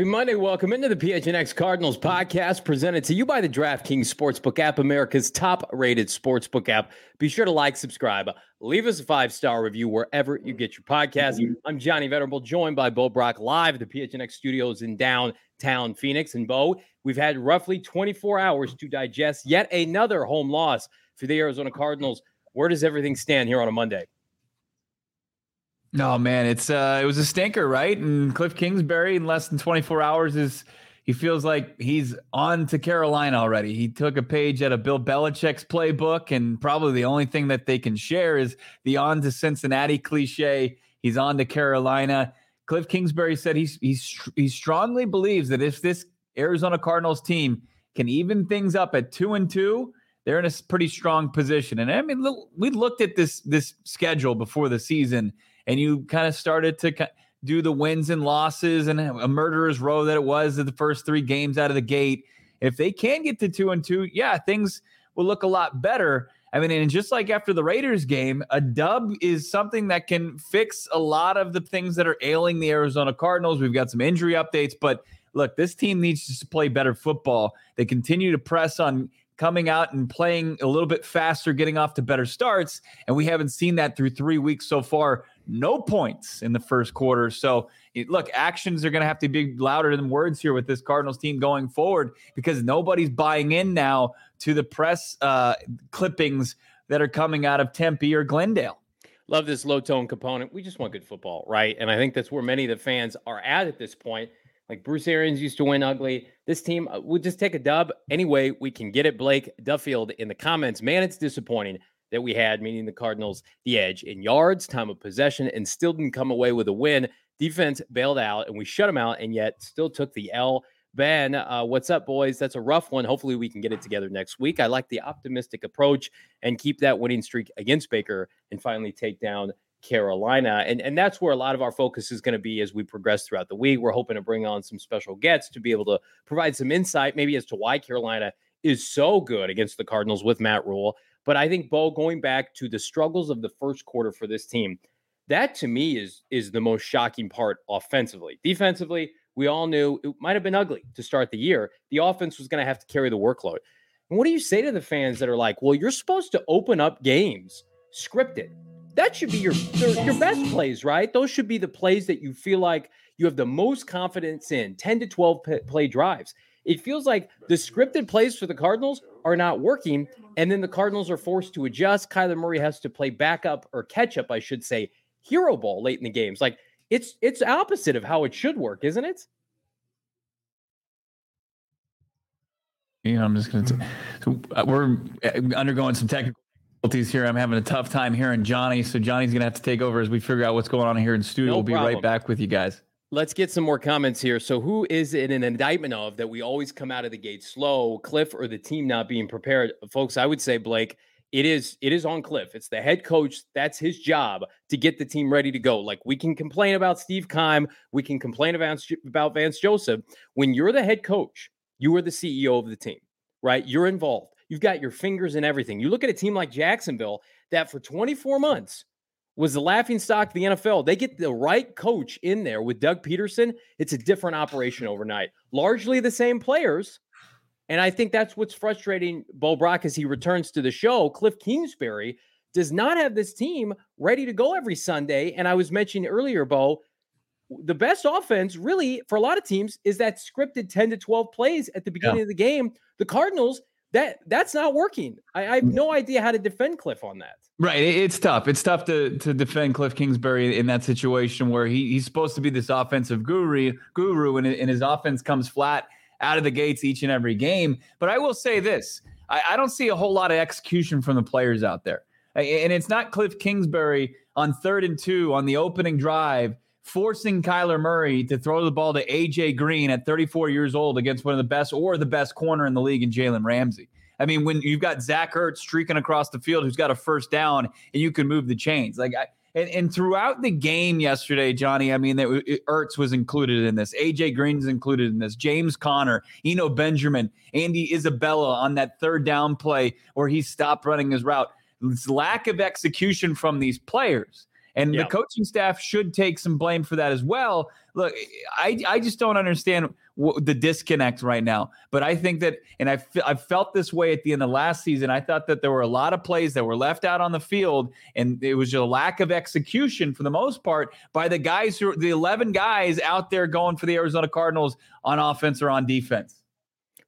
Happy Monday. Welcome into the PHNX Cardinals podcast presented to you by the DraftKings Sportsbook app, America's top rated sportsbook app. Be sure to like, subscribe, leave us a five star review wherever you get your podcast. I'm Johnny Venerable, joined by Bo Brock live at the PHNX studios in downtown Phoenix. And Bo, we've had roughly 24 hours to digest yet another home loss for the Arizona Cardinals. Where does everything stand here on a Monday? No, man, it's uh it was a stinker, right? And Kliff Kingsbury in less than 24 hours is he feels like he's on to Carolina already. He took a page out of Bill Belichick's playbook, and probably the only thing that they can share is the on to Cincinnati cliche. He's on to Carolina. Kliff Kingsbury said he's he's he strongly believes that if this Arizona Cardinals team can even things up at two and two, they're in a pretty strong position. And I mean, we looked at this this schedule before the season and you kind of started to do the wins and losses and a murderer's row that it was the first three games out of the gate. If they can get to two and two, yeah, things will look a lot better. I mean, and just like after the Raiders game, a dub is something that can fix a lot of the things that are ailing the Arizona Cardinals. We've got some injury updates, but look, this team needs to play better football. They continue to press on coming out and playing a little bit faster, getting off to better starts. And we haven't seen that through three weeks so far no points in the first quarter. So, look, actions are going to have to be louder than words here with this Cardinals team going forward because nobody's buying in now to the press uh, clippings that are coming out of Tempe or Glendale. Love this low tone component. We just want good football, right? And I think that's where many of the fans are at at this point. Like Bruce Arians used to win ugly. This team uh, would just take a dub anyway. We can get it. Blake Duffield in the comments. Man, it's disappointing that we had, meaning the Cardinals, the edge in yards, time of possession, and still didn't come away with a win. Defense bailed out, and we shut them out, and yet still took the L. Ben, uh, what's up, boys? That's a rough one. Hopefully, we can get it together next week. I like the optimistic approach and keep that winning streak against Baker and finally take down Carolina. And, and that's where a lot of our focus is going to be as we progress throughout the week. We're hoping to bring on some special guests to be able to provide some insight, maybe as to why Carolina is so good against the Cardinals with Matt Rhule. But I think Bo, going back to the struggles of the first quarter for this team, that to me is is the most shocking part offensively. Defensively, we all knew it might have been ugly to start the year. The offense was going to have to carry the workload. And what do you say to the fans that are like, "Well, you're supposed to open up games scripted. That should be your your best plays, right? Those should be the plays that you feel like you have the most confidence in. 10 to 12 play drives. It feels like the scripted plays for the Cardinals are not working. And then the Cardinals are forced to adjust. Kyler Murray has to play backup or catch up, I should say, hero ball late in the games. Like it's it's opposite of how it should work, isn't it? Yeah, I'm just going to. So uh, we're uh, undergoing some technical difficulties here. I'm having a tough time hearing Johnny, so Johnny's going to have to take over as we figure out what's going on here in studio. No we'll be problem. right back with you guys. Let's get some more comments here. So, who is it an indictment of that we always come out of the gate slow, Kliff or the team not being prepared? Folks, I would say Blake, it is it is on Kliff. It's the head coach. That's his job to get the team ready to go. Like we can complain about Steve Keim, we can complain about about Vance Joseph. When you're the head coach, you are the CEO of the team, right? You're involved. You've got your fingers in everything. You look at a team like Jacksonville that for 24 months was the laughing stock of the NFL. They get the right coach in there with Doug Pederson, It's a different operation overnight. Largely the same players. And I think that's what's frustrating Bo Brock as he returns to the show. Kliff Kingsbury does not have this team ready to go every Sunday. And I was mentioning earlier, Bo, the best offense really for a lot of teams is that scripted 10 to 12 plays at the beginning yeah. of the game. The Cardinals that that's not working. I, I, have mm. no idea how to defend Kliff on that. Right, it's tough. It's tough to to defend Kliff Kingsbury in that situation where he, he's supposed to be this offensive guru, guru, and, and his offense comes flat out of the gates each and every game. But I will say this I, I don't see a whole lot of execution from the players out there. And it's not Kliff Kingsbury on third and two on the opening drive forcing Kyler Murray to throw the ball to AJ Green at 34 years old against one of the best or the best corner in the league in Jalen Ramsey. I mean, when you've got Zach Ertz streaking across the field, who's got a first down, and you can move the chains. Like, I, and, and throughout the game yesterday, Johnny, I mean, that Ertz was included in this. AJ Green's included in this. James Conner, Eno Benjamin, Andy Isabella on that third down play where he stopped running his route. This lack of execution from these players and the coaching staff should take some blame for that as well. Look, I, I just don't understand the disconnect right now. But I think that, and I, I felt this way at the end of last season. I thought that there were a lot of plays that were left out on the field, and it was a lack of execution for the most part by the guys who, the 11 guys out there going for the Arizona Cardinals on offense or on defense.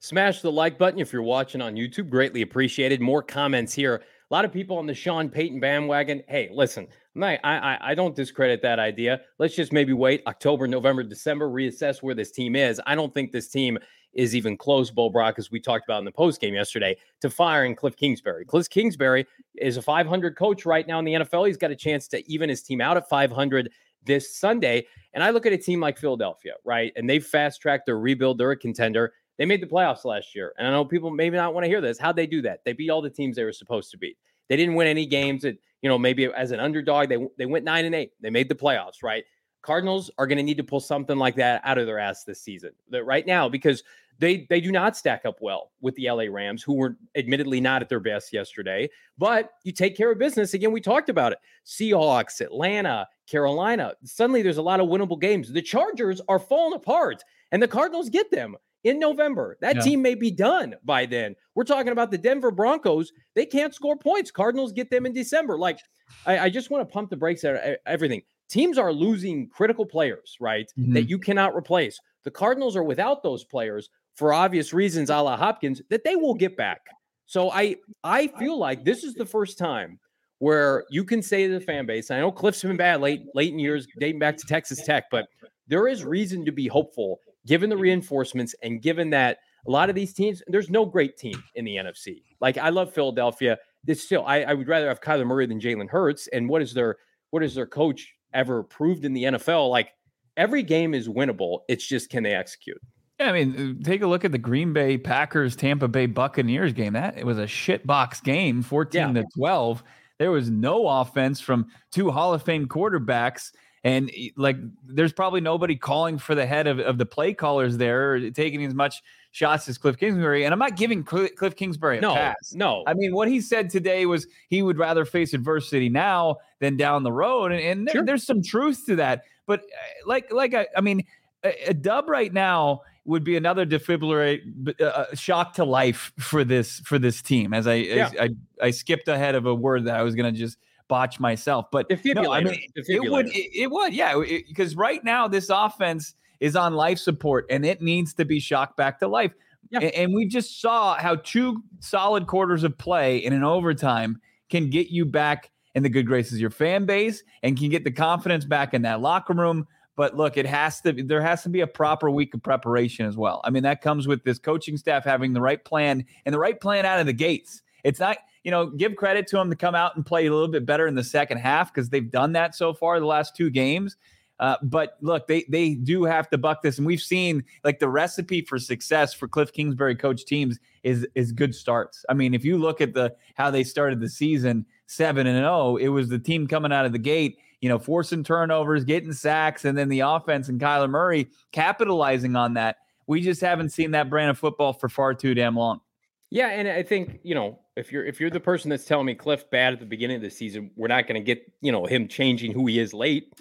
Smash the like button if you're watching on YouTube. Greatly appreciated. More comments here. A lot of people on the Sean Payton bandwagon. Hey, listen, I, I, I don't discredit that idea. Let's just maybe wait October, November, December, reassess where this team is. I don't think this team is even close, Bo Brock, as we talked about in the post game yesterday, to firing Kliff Kingsbury. Kliff Kingsbury is a 500 coach right now in the NFL. He's got a chance to even his team out at 500 this Sunday. And I look at a team like Philadelphia, right? And they fast tracked their rebuild. They're a contender. They made the playoffs last year. And I know people maybe not want to hear this. How'd they do that? They beat all the teams they were supposed to beat. They didn't win any games that, you know, maybe as an underdog, they they went nine and eight. They made the playoffs, right? Cardinals are going to need to pull something like that out of their ass this season. That right now, because they they do not stack up well with the LA Rams, who were admittedly not at their best yesterday. But you take care of business. Again, we talked about it. Seahawks, Atlanta, Carolina. Suddenly there's a lot of winnable games. The Chargers are falling apart, and the Cardinals get them in November. That yeah. team may be done by then. We're talking about the Denver Broncos. They can't score points. Cardinals get them in December. Like, I, I just want to pump the brakes at everything. Teams are losing critical players, right? Mm-hmm. That you cannot replace. The Cardinals are without those players for obvious reasons, a la Hopkins, that they will get back. So I I feel like this is the first time where you can say to the fan base, I know Kliff's been bad late late in years, dating back to Texas Tech, but there is reason to be hopeful given the reinforcements and given that a lot of these teams, there's no great team in the NFC. Like I love Philadelphia. This still, I, I would rather have Kyler Murray than Jalen Hurts. And what is their what is their coach ever proved in the NFL? Like every game is winnable. It's just can they execute? Yeah, I mean, uh, take a look at the Green Bay Packers Tampa Bay Buccaneers game. That it was a shit box game, 14 yeah. to 12. There was no offense from two Hall of Fame quarterbacks. And like, there's probably nobody calling for the head of, of the play callers there, taking as much shots as Kliff Kingsbury. And I'm not giving Kliff Kingsbury a no, pass. No, I mean, what he said today was he would rather face adversity now than down the road. And, and there, there's some truth to that. But uh, like, like I, I mean, a, a dub right now would be another defibrillator uh, uh, shock to life for this for this team. As I, yeah. I, I I skipped ahead of a word that I was going to just botch myself. But no, I mean, it would, it, it, would, yeah, because right now this offense is on life support and it needs to be shocked back to life. Yeah. And, and we just saw how two solid quarters of play in an overtime can get you back in the good graces of your fan base and can get the confidence back in that locker room. But look, it has to there has to be a proper week of preparation as well. I mean, that comes with this coaching staff having the right plan and the right plan out of the gates. It's not you know, give credit to them to come out and play a little bit better in the second half because they've done that so far the last two games. Uh, but look, they they do have to buck this, and we've seen like the recipe for success for Kliff Kingsbury coach teams is is good starts. I mean, if you look at the how they started the season seven and zero, oh, it was the team coming out of the gate, you know, forcing turnovers, getting sacks, and then the offense and Kyler Murray capitalizing on that. We just haven't seen that brand of football for far too damn long. Yeah, and I think you know if you're if you're the person that's telling me Kliff bad at the beginning of the season, we're not going to get you know him changing who he is late.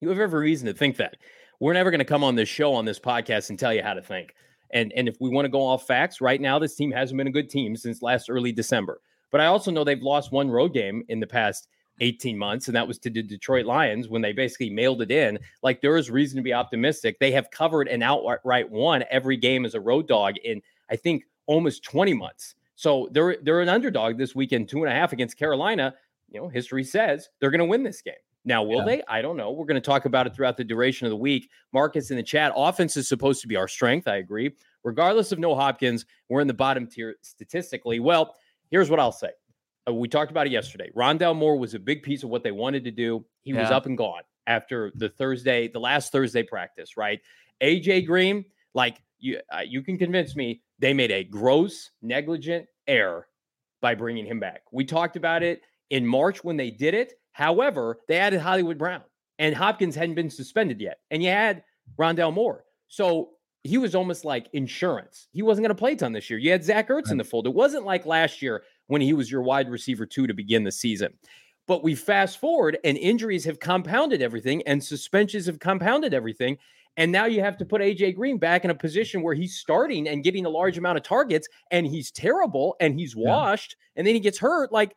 You have every reason to think that. We're never going to come on this show on this podcast and tell you how to think. And and if we want to go off facts, right now this team hasn't been a good team since last early December. But I also know they've lost one road game in the past 18 months, and that was to the Detroit Lions when they basically mailed it in. Like there is reason to be optimistic. They have covered an outright one every game as a road dog in I think almost 20 months. So they're they're an underdog this weekend, two and a half against Carolina. You know, history says they're going to win this game. Now, will Yeah. they? I don't know. We're going to talk about it throughout the duration of the week. Marcus in the chat, offense is supposed to be our strength. I agree. Regardless of no Hopkins, we're in the bottom tier statistically. Well, here's what I'll say. Uh, we talked about it yesterday. Rondale Moore was a big piece of what they wanted to do. He was up and gone after the Thursday, the last Thursday practice, right? AJ Green, like you, uh, you can convince me they made a gross, negligent error by bringing him back. We talked about mm. it in March when they did it. However, they added Hollywood Brown and Hopkins hadn't been suspended yet. And you had Rondale Moore. So he was almost like insurance. He wasn't going to play a ton this year. You had Zach Ertz in the fold. It wasn't like last year when he was your wide receiver two to begin the season. But we fast forward and injuries have compounded everything and suspensions have compounded everything. And now you have to put AJ Green back in a position where he's starting and getting a large amount of targets and he's terrible and he's Yeah. washed and then he gets hurt. Like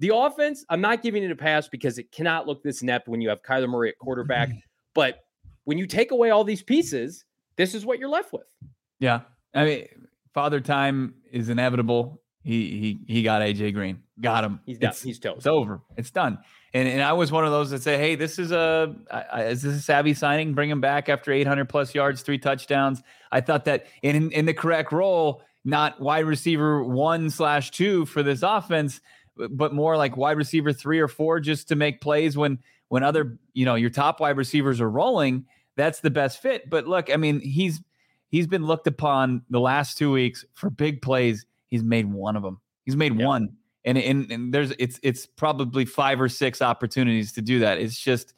the offense, I'm not giving it a pass because it cannot look this inept when you have Kyler Murray at quarterback. But when you take away all these pieces, this is what you're left with. Yeah. I mean, father time is inevitable. He he he got AJ Green. Got him. He's done. It's, He's toast. it's over. It's done. And and I was one of those that say, hey, this is a is this a savvy signing? Bring him back after 800 plus yards, three touchdowns. I thought that in in the correct role, not wide receiver one slash two for this offense, but more like wide receiver three or four, just to make plays when when other you know your top wide receivers are rolling. That's the best fit. But look, I mean, he's he's been looked upon the last two weeks for big plays. He's made one of them. He's made Yeah. one, and, and and there's it's it's probably five or six opportunities to do that. It's just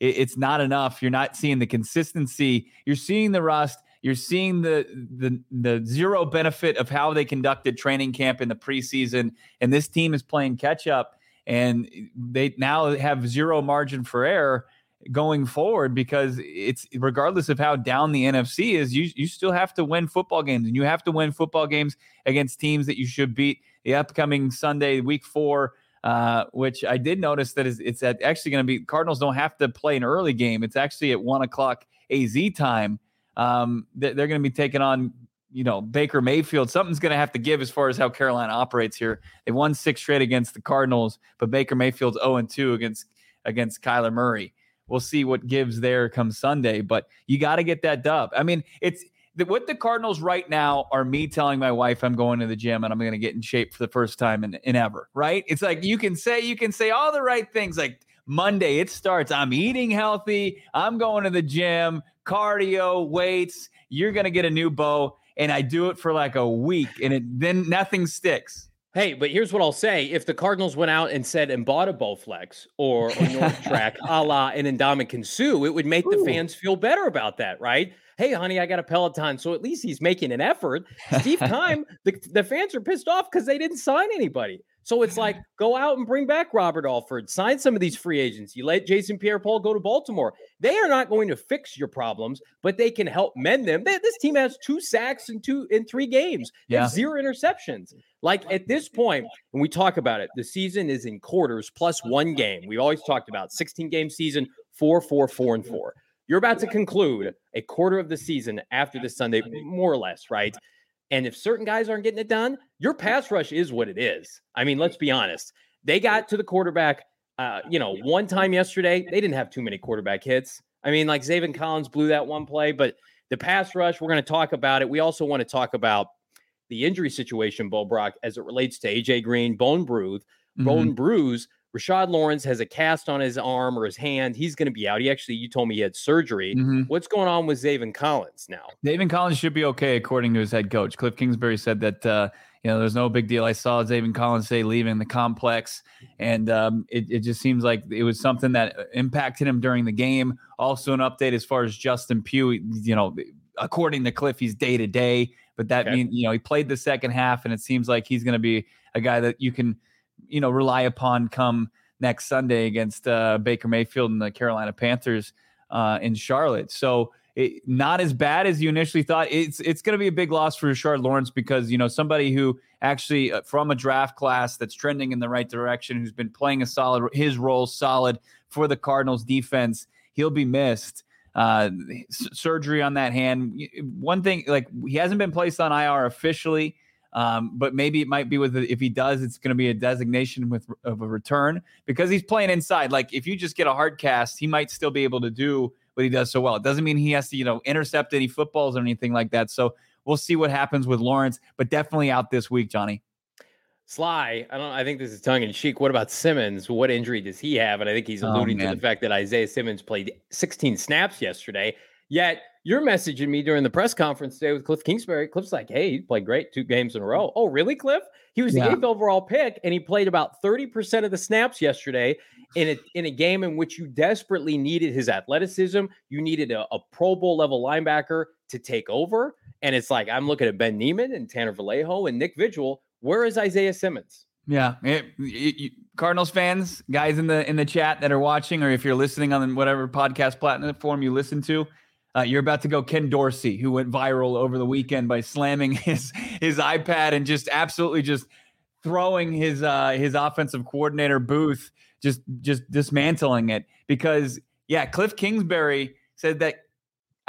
it- it's not enough. You're not seeing the consistency. You're seeing the rust. You're seeing the the the zero benefit of how they conducted training camp in the preseason, and this team is playing catch up, and they now have zero margin for error going forward because it's regardless of how down the NFC is, you you still have to win football games, and you have to win football games against teams that you should beat. The upcoming Sunday, Week Four, uh, which I did notice that is it's at actually going to be Cardinals don't have to play an early game. It's actually at one o'clock AZ time. Um, they're, going to be taking on you know Baker Mayfield. Something's going to have to give as far as how Carolina operates here. They won six straight against the Cardinals, but Baker Mayfield's zero and two against against Kyler Murray. We'll see what gives there come Sunday, but you got to get that dub. I mean, it's the, what the Cardinals right now are me telling my wife I'm going to the gym and I'm going to get in shape for the first time in, in ever. Right? It's like you can say you can say all the right things. Like Monday, it starts. I'm eating healthy. I'm going to the gym, cardio, weights. You're going to get a new bow, and I do it for like a week, and it then nothing sticks. Hey, but here's what I'll say. If the Cardinals went out and said and bought a Bowflex or a North Track a la an Ndamukong Suh, it would make the fans feel better about that, right? Hey, honey, I got a Peloton. So at least he's making an effort. Steve Keim, the, the fans are pissed off because they didn't sign anybody. So it's like, go out and bring back Robert Alford, sign some of these free agents. You let Jason Pierre Paul go to Baltimore. They are not going to fix your problems, but they can help mend them. They- this team has two sacks in two in three games. They Yeah. zero interceptions. Like at this point, when we talk about it, the season is in quarters plus one game. We've always talked about 16 game season, four, four, four, and four. You're about to conclude a quarter of the season after this Sunday, more or less, right? And if certain guys aren't getting it done, your pass rush is what it is. I mean, let's be honest. They got to the quarterback, uh, you know, one time yesterday. They didn't have too many quarterback hits. I mean, like Zaven Collins blew that one play, but the pass rush, we're going to talk about it. We also want to talk about the injury situation, Bo Brock, as it relates to AJ Green, bone bruise, bone bruise. Rashard Lawrence has a cast on his arm or his hand. He's going to be out. He actually, you told me he had surgery. Mhm. What's going on with Zaven Collins now? Zaven Collins should be okay, according to his head coach. Kliff Kingsbury said that uh, you know there's no big deal. I saw Zaven Collins say leaving the complex, and um, it, it just seems like it was something that impacted him during the game. Also, an update as far as Justin Pugh. You know, according to Kliff, he's day to day, but that Okay. means you know he played the second half, and it seems like he's going to be a guy that you can you know rely upon come next Sunday against uh, Baker Mayfield and the Carolina Panthers uh, in Charlotte. So it, not as bad as you initially thought. It's it's going to be a big loss for Rashard Lawrence because you know somebody who actually uh, from a draft class that's trending in the right direction, who's been playing a solid his role solid for the Cardinals defense. He'll be missed. Uh, surgery on that hand. One thing, like he hasn't been placed on IR officially. Um, but maybe it might be with if he does, it's going to be a designation with of a return because he's playing inside. Like if you just get a hard cast, he might still be able to do what he does so well. It doesn't mean he has to, you know, intercept any footballs or anything like that. So we'll see what happens with Lawrence, but definitely out this week, Johnny. Sly, I don't. I think this is tongue in cheek. What about Simmons? What injury does he have? And I think he's oh, alluding oh, to the fact that Isaiah Simmons played 16 snaps yesterday. Yet you're messaging me during the press conference today with Kliff Kingsbury. Kliff's like, "Hey, he played great, two games in a row." Oh, really, Kliff? He was yeah. the eighth overall pick, and he played about 30 percent of the snaps yesterday in a in a game in which you desperately needed his athleticism. You needed a, a Pro Bowl level linebacker to take over, and it's like I'm looking at Ben Niemann and Tanner Vallejo and Nick Vigil where is Isaiah Simmons? Yeah, it, it, you, Cardinals fans, guys in the in the chat that are watching, or if you're listening on whatever podcast platform you listen to, uh, you're about to go Ken Dorsey, who went viral over the weekend by slamming his his iPad and just absolutely just throwing his uh, his offensive coordinator booth, just just dismantling it. Because yeah, Kliff Kingsbury said that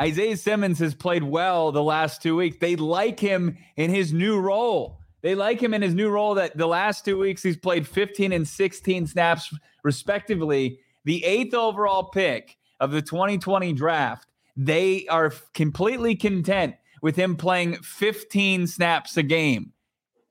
Isaiah Simmons has played well the last two weeks. They like him in his new role. They like him in his new role that the last two weeks he's played 15 and 16 snaps, respectively. The eighth overall pick of the 2020 draft. They are completely content with him playing 15 snaps a game.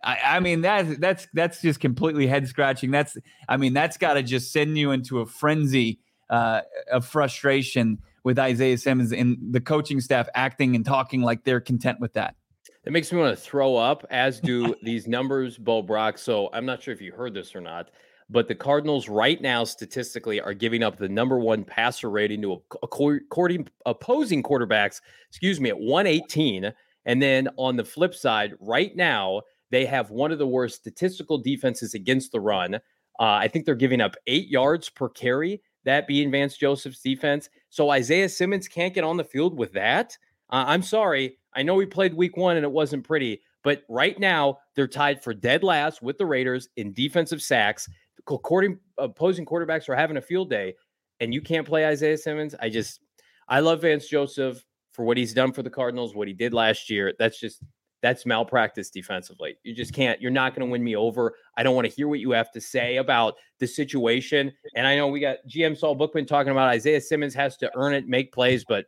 I, I mean that's that's that's just completely head scratching. That's I mean that's got to just send you into a frenzy uh, of frustration with Isaiah Simmons and the coaching staff acting and talking like they're content with that. It makes me want to throw up, as do these numbers, Bo Brock. So I'm not sure if you heard this or not, but the Cardinals right now statistically are giving up the number one passer rating to according opposing quarterbacks, excuse me, at 118. And then on the flip side, right now they have one of the worst statistical defenses against the run. Uh, I think they're giving up eight yards per carry, that being Vance Joseph's defense. So Isaiah Simmons can't get on the field with that. Uh, I'm sorry. I know we played week one and it wasn't pretty, but right now they're tied for dead last with the Raiders in defensive sacks. Opposing quarterbacks are having a field day, and you can't play Isaiah Simmons. I just I love Vance Joseph for what he's done for the Cardinals, what he did last year. That's just that's malpractice defensively. You just can't. You're not going to win me over. I don't want to hear what you have to say about the situation. And I know we got GM Saul Bookman talking about Isaiah Simmons has to earn it, make plays, but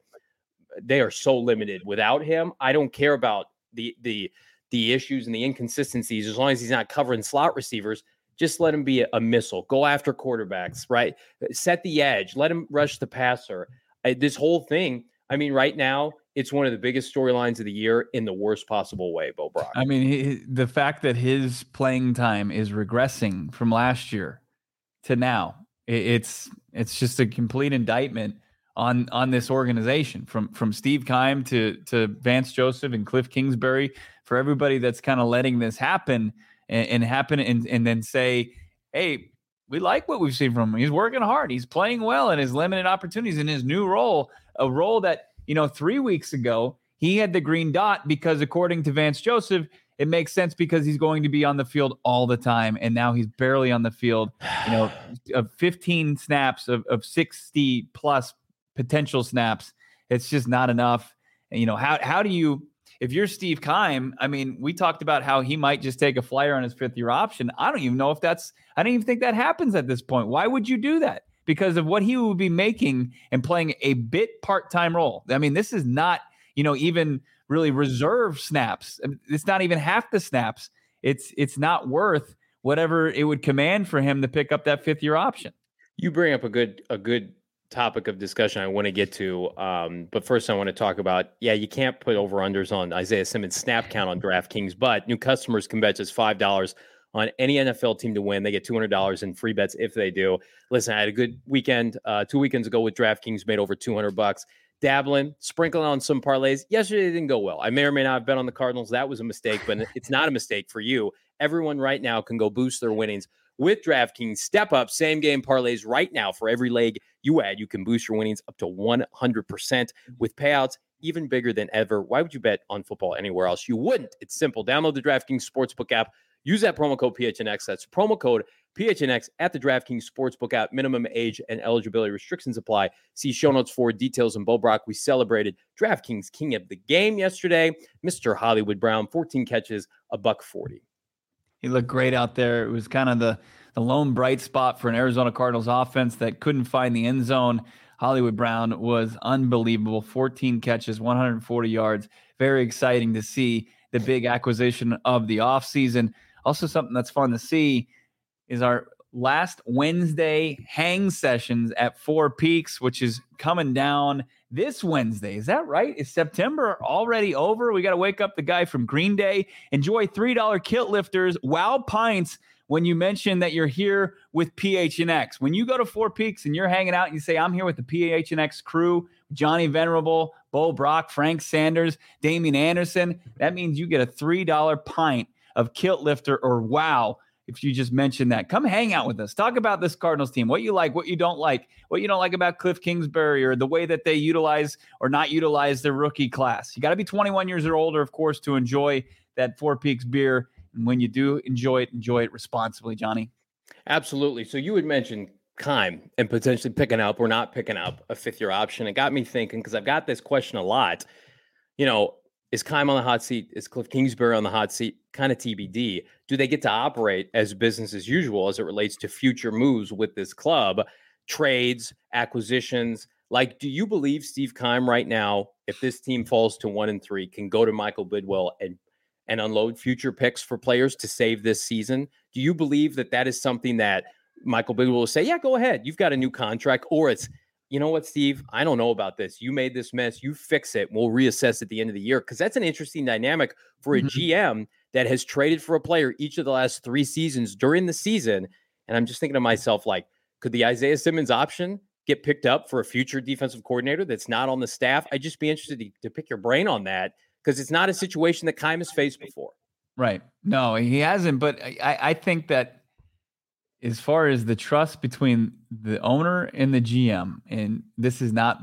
they are so limited without him. I don't care about the the the issues and the inconsistencies as long as he's not covering slot receivers. Just let him be a, missile. Go after quarterbacks, right? Uh, set the edge. Let him rush the passer. I, this whole thing. I mean, right now it's one of the biggest storylines of the year in the worst possible way, Bo Brock. I mean, he, the fact that his playing time is regressing from last year to now, it, it's it's just a complete indictment on on this organization from from Steve Keim to to Vance Joseph and Kliff Kingsbury for everybody that's kind of letting this happen and, and happen and and then say, hey, we like what we've seen from him. He's working hard. He's playing well in his limited opportunities in his new role, a role that you know three weeks ago he had the green dot because according to Vance Joseph. It makes sense because he's going to be on the field all the time, and now he's barely on the field. You know, of 15 snaps of, of 60 plus potential snaps. It's just not enough. And, you know, how how do you if you're Steve Keim, I mean, we talked about how he might just take a flyer on his fifth year option. I don't even know if that's I don't even think that happens at this point. Why would you do that? Because of what he would be making and playing a bit part-time role. I mean, this is not, you know, even really reserve snaps. It's not even half the snaps. It's it's not worth whatever it would command for him to pick up that fifth year option. You bring up a good a good topic of discussion I want to get to. Um, but first, I want to talk about yeah, you can't put over unders on Isaiah Simmons' snap count on DraftKings, but new customers can bet just five dollars on any NFL team to win. They get two hundred dollars in free bets if they do. Listen, I had a good weekend uh, two weekends ago with DraftKings, made over two hundred bucks. Dabbling, sprinkling on some parlays. Yesterday didn't go well. I may or may not have bet on the Cardinals. That was a mistake, but it's not a mistake for you. Everyone right now can go boost their winnings with DraftKings. Step up same game parlays right now for every leg you add. You can boost your winnings up to 100% mm-hmm. with payouts even bigger than ever. Why would you bet on football anywhere else? You wouldn't. It's simple. Download the DraftKings Sportsbook app. Use that promo code PHNX. That's promo code PHNX at the DraftKings Sportsbook app. Minimum age and eligibility restrictions apply. See show notes for details. And Bo Brock, we celebrated DraftKings King of the Game yesterday, Mr. Hollywood Brown, 14 catches, a buck 40. He looked great out there. It was kind of the the lone bright spot for an Arizona Cardinals offense that couldn't find the end zone. Hollywood Brown was unbelievable. 14 catches, 140 yards. Very exciting to see the big acquisition of the offseason. Also, something that's fun to see is our last Wednesday hang sessions at Four Peaks, which is coming down this Wednesday. Is that right? Is September already over? We got to wake up the guy from Green Day. Enjoy $3 kilt lifters, wow pints when you mention that you're here with PHNX. When you go to Four Peaks and you're hanging out and you say, I'm here with the PHNX crew, Johnny Venerable, Bo Brock, Frank Sanders, Damien Anderson, that means you get a $3 pint of kilt lifter or wow if you just mention that. Come hang out with us. Talk about this Cardinals team, what you like, what you don't like, what you don't like about Kliff Kingsbury or the way that they utilize or not utilize their rookie class. You got to be 21 years or older, of course, to enjoy that Four Peaks beer. And when you do enjoy it, enjoy it responsibly, Johnny. Absolutely. So you had mentioned Keim and potentially picking up or not picking up a fifth year option. It got me thinking because I've got this question a lot. You know, is Keim on the hot seat? Is Kliff Kingsbury on the hot seat? Kind of TBD. Do they get to operate as business as usual as it relates to future moves with this club, trades, acquisitions? Like, do you believe Steve Keim right now, if this team falls to one and three, can go to Michael Bidwill and and unload future picks for players to save this season? Do you believe that that is something that Michael Bidwill will say, "Yeah, go ahead. You've got a new contract," or it's you know what, Steve? I don't know about this. You made this mess. You fix it. We'll reassess at the end of the year because that's an interesting dynamic for a mm-hmm. GM that has traded for a player each of the last three seasons during the season. And I'm just thinking to myself, like, could the Isaiah Simmons option get picked up for a future defensive coordinator that's not on the staff? I'd just be interested to, to pick your brain on that because it's not a situation that Keim has faced before. Right. No, he hasn't. But I, I think that as far as the trust between the owner and the GM, and this is not,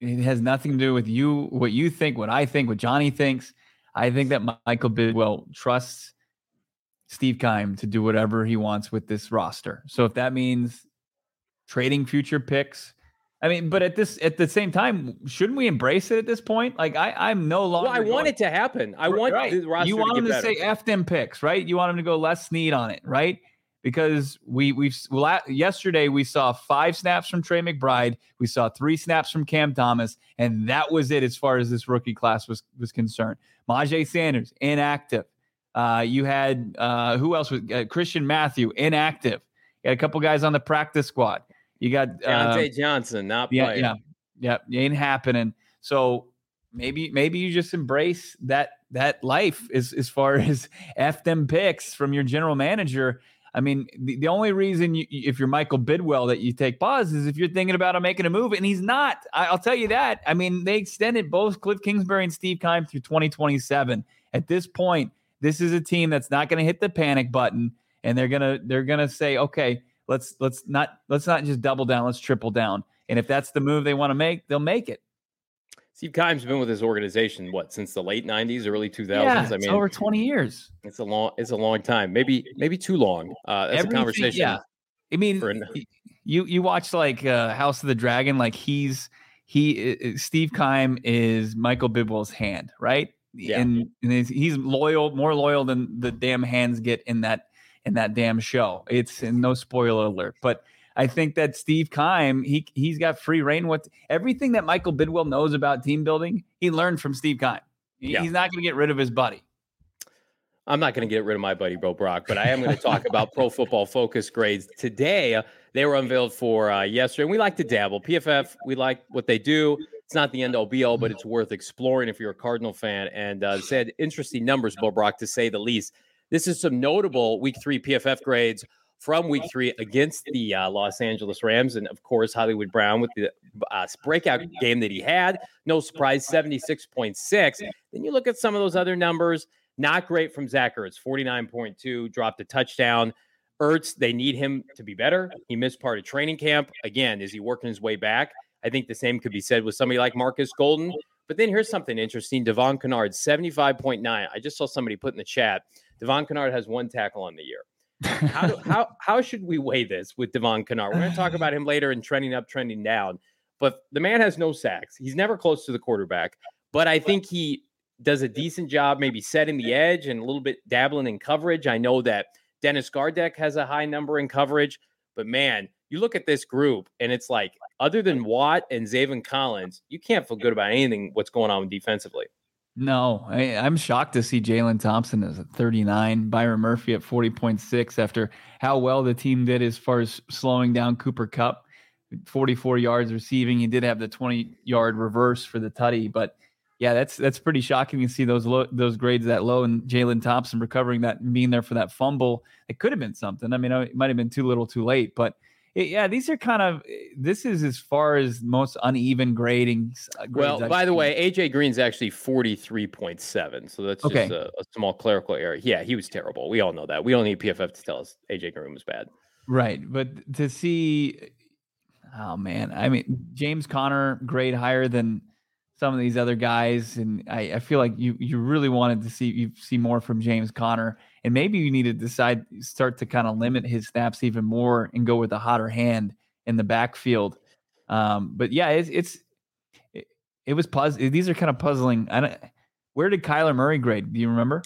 it has nothing to do with you, what you think, what I think, what Johnny thinks. I think that Michael Bidwill trusts Steve Keim to do whatever he wants with this roster. So if that means trading future picks, I mean, but at this at the same time, shouldn't we embrace it at this point? Like I, I'm no longer. Well, I want it to happen. I want right. the roster. You want to them to better. say "f them picks," right? You want him to go Les Snead on it, right? Because we we've well, yesterday we saw five snaps from Trey McBride, we saw three snaps from Cam Thomas, and that was it as far as this rookie class was was concerned. Myjai Sanders inactive. Uh, you had uh, who else was uh, Christian Matthew inactive. You had a couple guys on the practice squad. You got Diontae um, Johnson not playing. Yeah, yeah, yeah, ain't happening. So maybe maybe you just embrace that that life as as far as f them picks from your general manager I mean, the, the only reason you, if you're Michael Bidwill that you take pause is if you're thinking about him making a move, and he's not. I, will tell you that. I mean, they extended both Kliff Kingsbury and Steve Keim through 2027. At this point, this is a team that's not going to hit the panic button, and they're gonna they're gonna say, okay, let's let's not let's not just double down, let's triple down. And if that's the move they want to make, they'll make it. Steve Keim's been with his organization what since the late '90s, early 2000s. Yeah, I mean, over 20 years. It's a long, it's a long time. Maybe, maybe too long. Uh, that's Everything, a conversation. Yeah, I mean, for, you you watch like uh, House of the Dragon, like he's he Steve Keim is Michael Bidwill's hand, right? Yeah. And, and he's loyal, more loyal than the damn hands get in that in that damn show. It's no spoiler alert, but I think that Steve Keim, he he's got free reign What everything that Michael Bidwill knows about team building. He learned from Steve Keim. He, yeah. He's not going to get rid of his buddy. I'm not going to get rid of my buddy Bo Brock, but I am going to talk about Pro Football Focus grades today. They were unveiled for uh, yesterday, and we like to dabble. PFF, we like what they do. It's not the end all be all, but it's worth exploring if you're a Cardinal fan. And uh, said interesting numbers, Bo Brock, to say the least. This is some notable Week Three PFF grades from week three against the uh, Los Angeles Rams. And of course, Hollywood Brown with the uh, breakout game that he had. No surprise, 76.6. Then you look at some of those other numbers. Not great from Zach Ertz, 49.2, dropped a touchdown. Ertz, they need him to be better. He missed part of training camp. Again, is he working his way back? I think the same could be said with somebody like Marcus Golden. But then here's something interesting. Devon Kennard, 75.9. I just saw somebody put in the chat. Devon Kennard has one tackle on the year. How, how, how should we weigh this with Devon Kennard? We're going to talk about him later and trending up, trending down. But the man has no sacks. He's never close to the quarterback. But I think he does a decent job, maybe setting the edge and a little bit dabbling in coverage. I know that Dennis Gardeck has a high number in coverage, but man, you look at this group and it's like, other than Watt and Zaven Collins, you can't feel good about anything what's going on defensively. No, I, am shocked to see Jalen Thompson as a 39, Byron Murphy at 40.6 after how well the team did as far as slowing down Cooper Kupp, 44 yards receiving. He did have the 20 yard reverse for the tutty, but yeah, that's that's pretty shocking to see those low, those grades that low and Jalen Thompson recovering that being there for that fumble. It could have been something. I mean, it might have been too little, too late, but yeah, these are kind of this is as far as most uneven gradings. Uh, well, by seen. the way, AJ Green's actually forty three point seven, so that's okay. just a, a, small clerical error. Yeah, he was terrible. We all know that. We don't need PFF to tell us AJ Green was bad. Right, but to see, oh man, I mean, James Conner grade higher than some of these other guys, and I, I feel like you you really wanted to see you see more from James Conner, and maybe you need to decide start to kind of limit his snaps even more and go with a hotter hand in the backfield. Um, but yeah, it's it's it, it was puzzling. These are kind of puzzling. I don't. Where did Kyler Murray grade? Do you remember?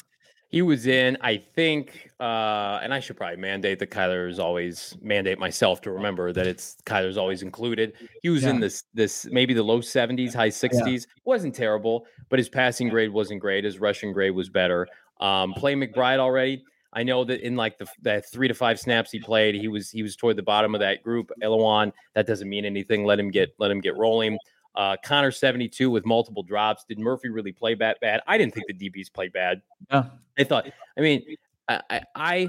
He was in, I think, uh, and I should probably mandate that Kyler is always mandate myself to remember that it's Kyler's always included. He was yeah. in this this maybe the low 70s, high 60s. Yeah. wasn't terrible, but his passing grade wasn't great. His rushing grade was better. Um, play McBride already. I know that in like the that three to five snaps he played, he was he was toward the bottom of that group. Elowan, that doesn't mean anything. Let him get let him get rolling. Uh, Conner 72 with multiple drops. Did Murphy really play bad? Bad. I didn't think the DBs played bad. Yeah. I thought. I mean, I, I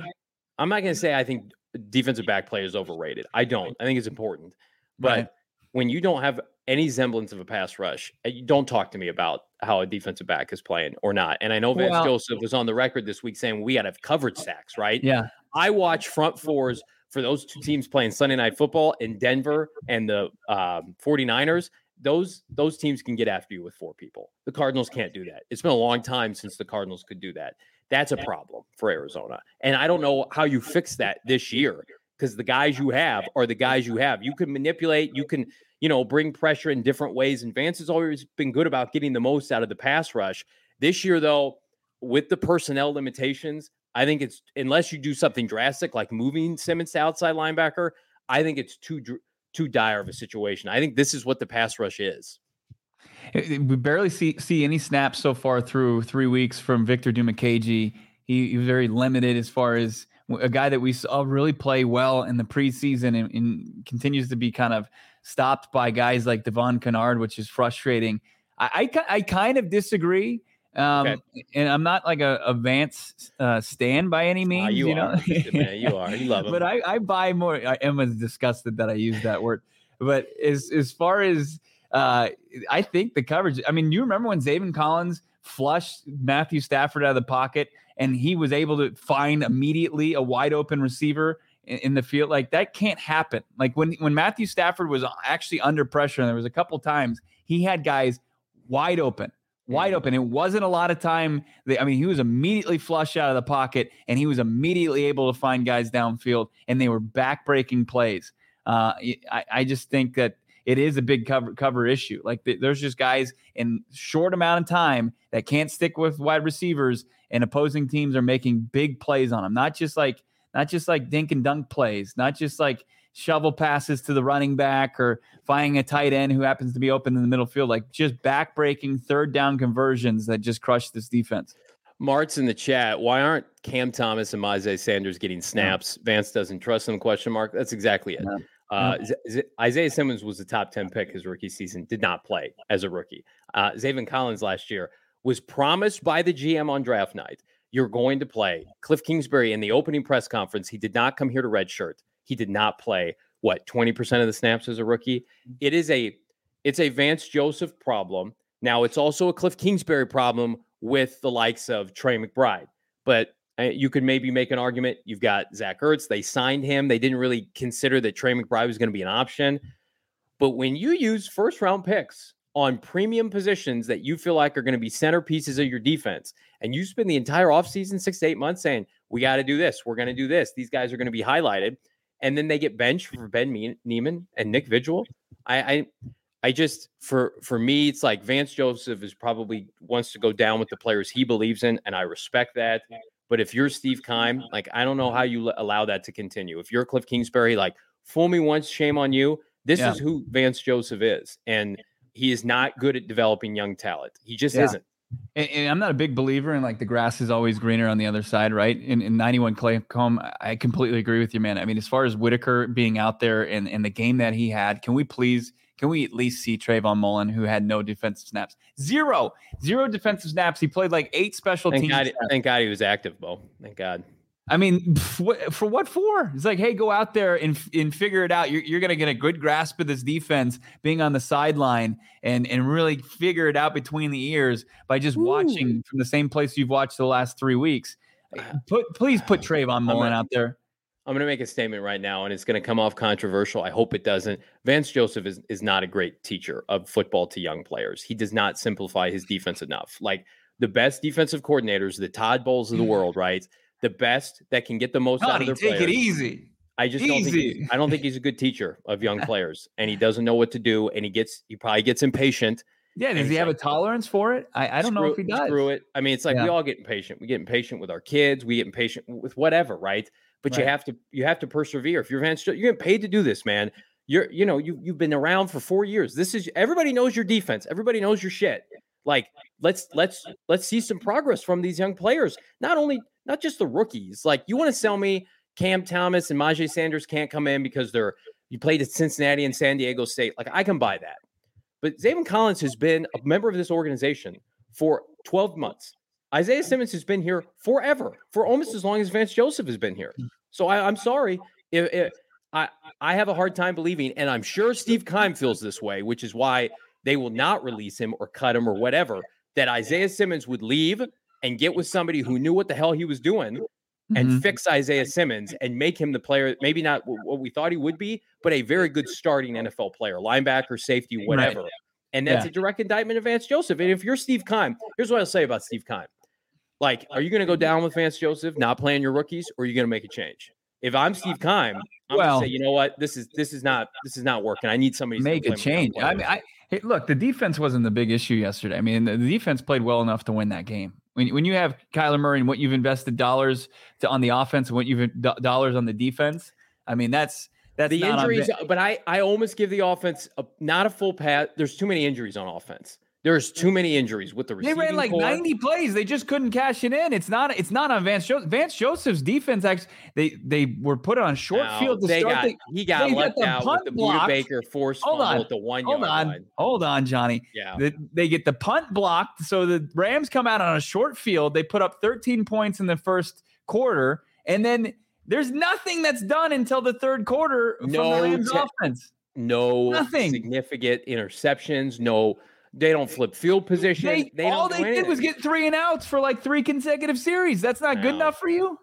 I'm not going to say I think defensive back play is overrated. I don't. I think it's important, but right. when you don't have any semblance of a pass rush, uh, you don't talk to me about how a defensive back is playing or not. And I know Vance well, Joseph was on the record this week saying we got to have coverage sacks, right? Yeah. I watch front fours for those two teams playing Sunday night football in Denver and the um, 49ers those those teams can get after you with four people. The Cardinals can't do that. It's been a long time since the Cardinals could do that. That's a problem for Arizona. And I don't know how you fix that this year because the guys you have are the guys you have. You can manipulate, you can, you know, bring pressure in different ways. And Vance has always been good about getting the most out of the pass rush. This year, though, with the personnel limitations, I think it's unless you do something drastic like moving Simmons to outside linebacker, I think it's too too dire of a situation. I think this is what the pass rush is. Eh, eh, we barely see see any snaps so far through three weeks from Victor Dimukeje. He, he was very limited as far as a guy that we saw really play well in the preseason and, and continues to be kind of stopped by guys like Devon Kennard, which is frustrating. I, I, I kind of disagree. Um, okay. and I'm not like a, a Vance uh, stand by any means. Uh, you, you, know, man, you are. You love him. but I, I buy more. I, Emma's disgusted that I use that word. But as as far as uh, I think the coverage. I mean, you remember when Zaven Collins flushed Matthew Stafford out of the pocket, and he was able to find immediately a wide open receiver in, in the field. Like that can't happen. Like when when Matthew Stafford was actually under pressure, and there was a couple times he had guys wide open wide open. It wasn't a lot of time. I mean, he was immediately flushed out of the pocket and he was immediately able to find guys downfield and they were back-breaking plays. Uh, I, I, just think that it is a big cover cover issue. Like there's just guys in short amount of time that can't stick with wide receivers and opposing teams are making big plays on them. Not just like not just like dink and dunk plays, not just like – shovel passes to the running back or finding a tight end who happens to be open in the middle field, like just back-breaking third down conversions that just crush this defense. Mart's in the chat. Why aren't Cam Thomas and Myjai Sanders getting snaps? Vance doesn't trust them? Question mark. That's exactly it. Uh, Z- Isaiah Simmons was the top 10 pick his rookie season, did not play as a rookie. Uh, Zaven Collins last year was promised by the GM on draft night. You're going to play. Kliff Kingsbury in the opening press conference, he did not come here to redshirt. He did not play what 20% of the snaps as a rookie. Mm. It is a it's a Vance Joseph problem. Now it's also a Kliff Kingsbury problem with the likes of Trey McBride. But uh, you could maybe make an argument. You've got Zach Ertz. They signed him. They didn't really consider that Trey McBride was going to be an option. But when you use first round picks on premium positions that you feel like are going to be centerpieces of your defense, and you spend the entire offseason, six to eight months saying, we got to do this. We're going to do this. These guys are going to be highlighted. And then they get benched mm. for Ben Niemann and Nick Vigil. I, I, I just for for me, it's like Vance Joseph is probably wants to go down with the players he believes in, and I respect that. But if you're Steve Keim, like I don't know how you allow that to continue. If you're Kliff Kingsbury, like fool me once, shame on you. This yeah. is who Vance Joseph is, and he is not good at developing young talent. He just yeah. isn't. And, and, I'm not a big believer in like the grass is always greener on the other side, right? In, in 91 Claycomb, I completely agree with you, man. I mean, as far as Whitaker being out there and, and the game that he had, can we please can we at least see Trayvon Mullen, who had no defensive snaps? Zero, zero defensive snaps. He played like eight special thank teams. God, thank God he was active, Bo. Thank God. I mean, for what for? It's like, hey, go out there and and figure it out. You're, you're going to get a good grasp of this defense being on the sideline and and really figure it out between the ears by just Ooh. watching from the same place you've watched the last three weeks. Uh, put please put Trayvon Mullen out there. I'm going to make a statement right now, and it's going to come off controversial. I hope it doesn't. Vance Joseph is, is not a great teacher of football to young players. He does not simplify his defense enough. Like the best defensive coordinators, the Todd Bowles of the world, right? The best that can get the most out of their take players. it easy. I just easy. don't think I don't think he's a good teacher of young players, and he doesn't know what to do, and he gets he probably gets impatient. Yeah, does he have like, a tolerance for it? I, I don't screw, know if he does. Screw it. I mean, it's like yeah. we all get impatient. We get impatient with our kids. We get impatient with whatever, right? but right. you have to you have to persevere. If you're Vance, you're getting paid to do this, man. You're you know you you've been around for four years. This is everybody knows your defense. Everybody knows your shit. Like let's let's let's see some progress from these young players. Not only not just the rookies. Like you want to sell me Cam Thomas and Myjai Sanders can't come in because they're you played at Cincinnati and San Diego State. Like I can buy that. But Zaven Collins has been a member of this organization for 12 months. Isaiah Simmons has been here forever, for almost as long as Vance Joseph has been here. So I, am sorry if, if, I I have a hard time believing, and I'm sure Steve Keim feels this way, which is why they will not release him or cut him or whatever. That Isaiah Simmons would leave and get with somebody who knew what the hell he was doing and mm-hmm. fix Isaiah Simmons and make him the player, maybe not what we thought he would be, but a very good starting NFL player, linebacker, safety, whatever. Right. And that's yeah. a direct indictment of Vance Joseph. And if you're Steve Keim, here's what I'll say about Steve Keim. Like, are you going to go down with Vance Joseph, not playing your rookies, or are you going to make a change? If I'm Steve Keim, I'm well, going to say, you know what, this is this is not this is not working. I need somebody to make a change. I mean, I hey, look, the defense wasn't the big issue yesterday. I mean, the defense played well enough to win that game. When when you have Kyler Murray and what you've invested dollars to on the offense and what you've dollars on the defense, I mean, that's that's the injuries. but I I almost give the offense a, not a full pass. There's too many injuries on offense. There's too many injuries with the receiving. They ran like core. 90 plays. They just couldn't cash it in. It's not. It's not on Vance Joseph. Vance Joseph's defense. Actually, they they were put on short no, field to they start. Got, the, he got left got out with the Baker force hold on, at the one hold yard on, line. Hold on, Johnny. Yeah. The, they get the punt blocked, so the Rams come out on a short field. They put up 13 points in the first quarter, and then there's nothing that's done until the third quarter from no the Rams te- offense. No nothing. significant interceptions. No they don't flip field position. They, they all they did was get three and outs for like three consecutive series. That's not good enough for you.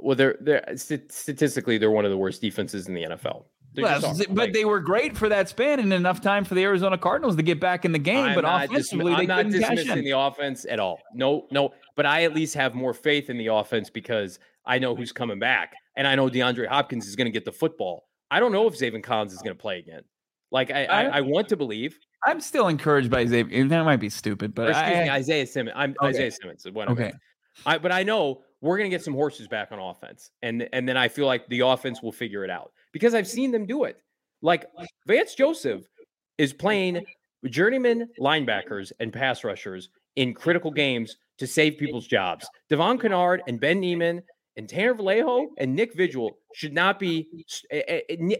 Well, they're they're statistically they're one of the worst defenses in the NFL. Well, but like, they were great for that span and enough time for the Arizona Cardinals to get back in the game. I'm but offensively, I'm not dismissing the offense at all. No, no. But I at least have more faith in the offense because I know who's coming back, and I know DeAndre Hopkins is going to get the football. I don't know if Zaven Collins is going to play again. Like I, I, I, want to believe, I'm still encouraged by Xavier. That might be stupid, but excuse I, me, Isaiah Simmons. I'm okay. Isaiah Simmons. Okay. I, but I know we're going to get some horses back on offense, and and then I feel like the offense will figure it out because I've seen them do it. Like Vance Joseph is playing journeyman linebackers and pass rushers in critical games to save people's jobs. Devon Kennard and Ben Niemann and Tanner Vallejo and Nick Vigil should not be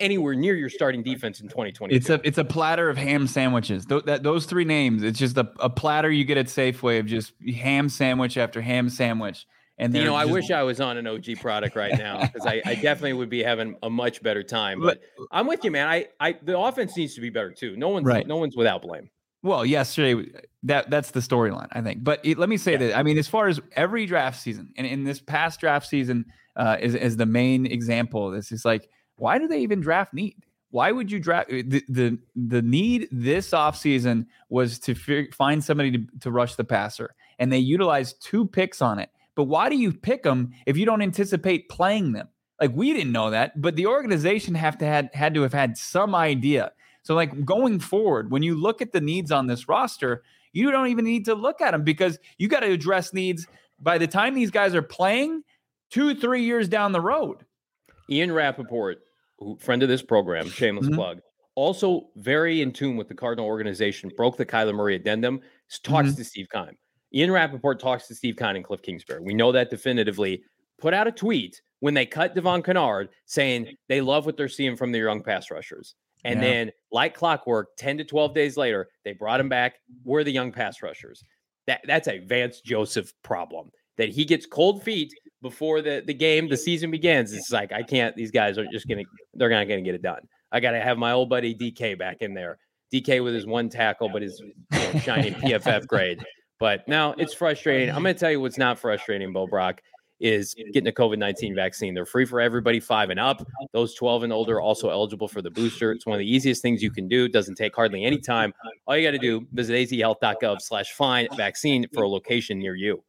anywhere near your starting defense in 2020. It's a it's a platter of ham sandwiches. Th- that those three names. It's just a, a platter you get at Safeway of just ham sandwich after ham sandwich. And you know, just... I wish I was on an OG product right now because I, I, definitely would be having a much better time. But I'm with you, man. I, I the offense needs to be better too. No one's right. no one's without blame. Well, yesterday that that's the storyline, I think. But it, let me say yeah. that I mean, as far as every draft season, and in this past draft season uh, is is the main example. This is like, why do they even draft need? Why would you draft the the, the need this offseason was to find somebody to, to rush the passer, and they utilized two picks on it. but why do you pick them if you don't anticipate playing them? Like we didn't know that, but the organization have to had had to have had some idea. So like going forward, when you look at the needs on this roster, you don't even need to look at them because you got to address needs by the time these guys are playing two, three years down the road. Ian Rapoport, who, friend of this program, shameless mm-hmm. plug, also very in tune with the Cardinal organization, broke the Kyler Murray addendum, talks mm-hmm. to Steve Keim. Ian Rapoport talks to Steve Keim and Kliff Kingsbury. We know that definitively. Put out a tweet when they cut Devon Kennard saying they love what they're seeing from the young pass rushers. And yeah. then, like clockwork, 10 to 12 days later, they brought him back. We're the young pass rushers. That, that's a Vance Joseph problem that he gets cold feet before the, the game, the season begins. It's like, I can't, these guys are just going to, they're not going to get it done. I got to have my old buddy DK back in there. DK with his one tackle, but his you know, shiny PFF grade. But now it's frustrating. I'm going to tell you what's not frustrating, Bo Brock is getting a COVID 19 vaccine. They're free for everybody five and up. Those 12 and older are also eligible for the booster. It's one of the easiest things you can do. It doesn't take hardly any time. All you got to do, visit azhealth.gov slash find vaccine for a location near you.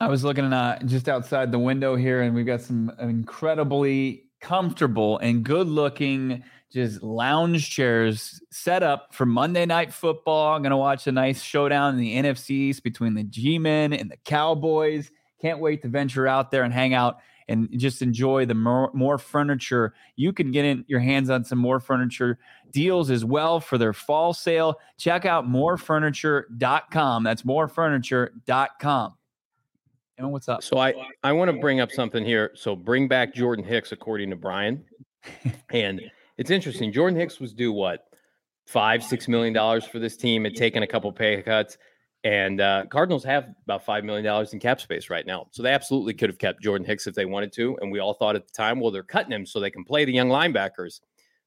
I was looking uh, just outside the window here, and we've got some incredibly comfortable and good looking just lounge chairs set up for Monday night football. I'm going to watch a nice showdown in the NFCs between the G Men and the Cowboys. Can't wait to venture out there and hang out and just enjoy the more, more furniture. You can get in your hands on some more furniture deals as well for their fall sale. Check out morefurniture.com. That's morefurniture.com. And what's up? So I I want to bring up something here. So bring back Jordan Hicks according to Brian. and it's interesting. Jordan Hicks was due what? 5 6 million dollars for this team had taken a couple pay cuts. And uh, Cardinals have about $5 million in cap space right now. So they absolutely could have kept Jordan Hicks if they wanted to. And we all thought at the time, well, they're cutting him so they can play the young linebackers.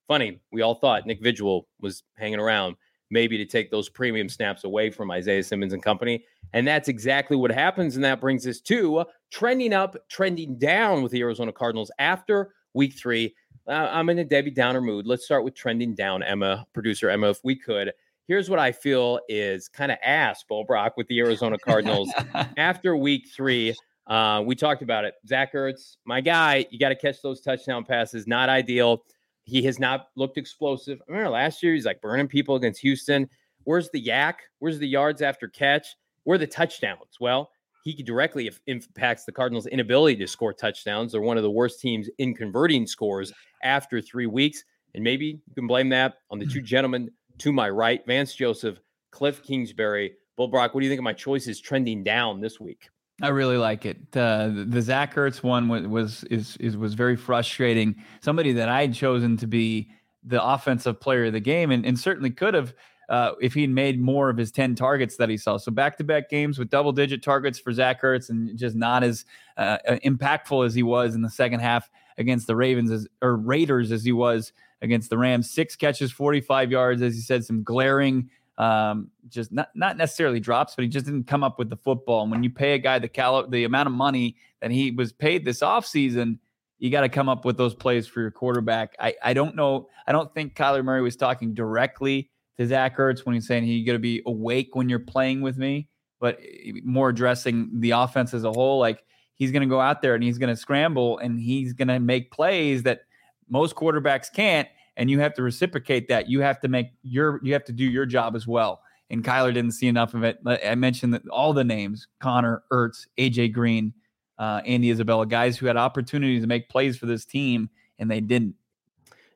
Funny, we all thought Nick Vigil was hanging around maybe to take those premium snaps away from Isaiah Simmons and company. And that's exactly what happens. And that brings us to trending up, trending down with the Arizona Cardinals after week three. Uh, I'm in a Debbie Downer mood. Let's start with trending down, Emma, producer Emma, if we could here's what I feel is kind of ass, Bo Brock, with the Arizona Cardinals after week three. Uh, we talked about it. Zach Ertz, my guy, you got to catch those touchdown passes. Not ideal. He has not looked explosive. I remember last year he's like burning people against Houston. Where's the yak? Where's the yards after catch? Where are the touchdowns? Well, he directly impacts the Cardinals' inability to score touchdowns. They're one of the worst teams in converting scores after three weeks. And maybe you can blame that on the two gentlemen to my right, Vance Joseph, Kliff Kingsbury. Bo Brock, what do you think of my choices trending down this week? I really like it. Uh, the Zach Ertz one was, was is, is was very frustrating. Somebody that I had chosen to be the offensive player of the game, and, and certainly could have uh, if he'd made more of his ten targets that he saw. So back to back games with double digit targets for Zach Ertz, and just not as uh, impactful as he was in the second half against the Ravens as, or Raiders as he was against the Rams. Six catches, 45 yards, as he said, some glaring, um, just not not necessarily drops, but he just didn't come up with the football. And when you pay a guy the cal- the amount of money that he was paid this offseason, you got to come up with those plays for your quarterback. I, I don't know. I don't think Kyler Murray was talking directly to Zach Ertz when he's saying he's going to be awake when you're playing with me, but eh, more addressing the offense as a whole. Like he's going to go out there and he's going to scramble and he's going to make plays that most quarterbacks can't, and you have to reciprocate that. You have to make your you have to do your job as well. And Kyler didn't see enough of it. I mentioned that all the names: Conner, Ertz, AJ Green, uh, Andy Isabella, guys who had opportunities to make plays for this team, and they didn't.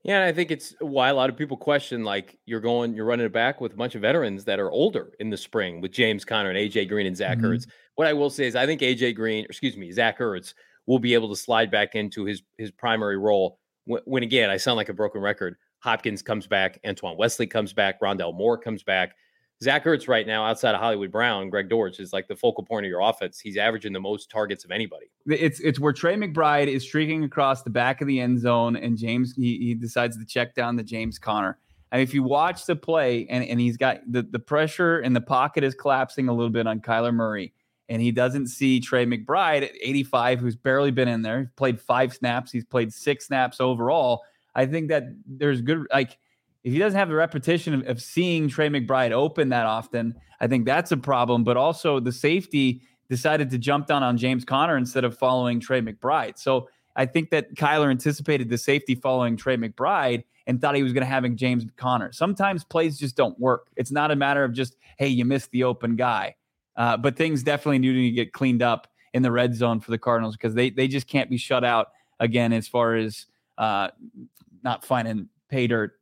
Yeah, I think it's why a lot of people question like you're going, you're running it back with a bunch of veterans that are older in the spring with James Conner and AJ Green and Zach mm-hmm. Ertz. What I will say is, I think AJ Green, excuse me, Zach Ertz will be able to slide back into his his primary role when, when again, I sound like a broken record. Hopkins comes back, Antoine Wesley comes back, Rondale Moore comes back. Zach Ertz right now, outside of Hollywood Brown, Greg Dortch is like the focal point of your offense. He's averaging the most targets of anybody. It's it's where Trey McBride is streaking across the back of the end zone, and James he, he decides to check down the James Conner. And if you watch the play, and, and he's got the, the pressure in the pocket is collapsing a little bit on Kyler Murray and he doesn't see Trey McBride at 85, who's barely been in there. Played five snaps. He's played six snaps overall. I think that there's good, like, if he doesn't have the repetition of, of seeing Trey McBride open that often, I think that's a problem. But also the safety decided to jump down on James Conner instead of following Trey McBride. So I think that Kyler anticipated the safety following Trey McBride and thought he was going to having James Conner. Sometimes plays just don't work. It's not a matter of just, hey, you missed the open guy. Uh, but things definitely need to get cleaned up in the red zone for the Cardinals because they they just can't be shut out again as far as uh, not finding pay dirt.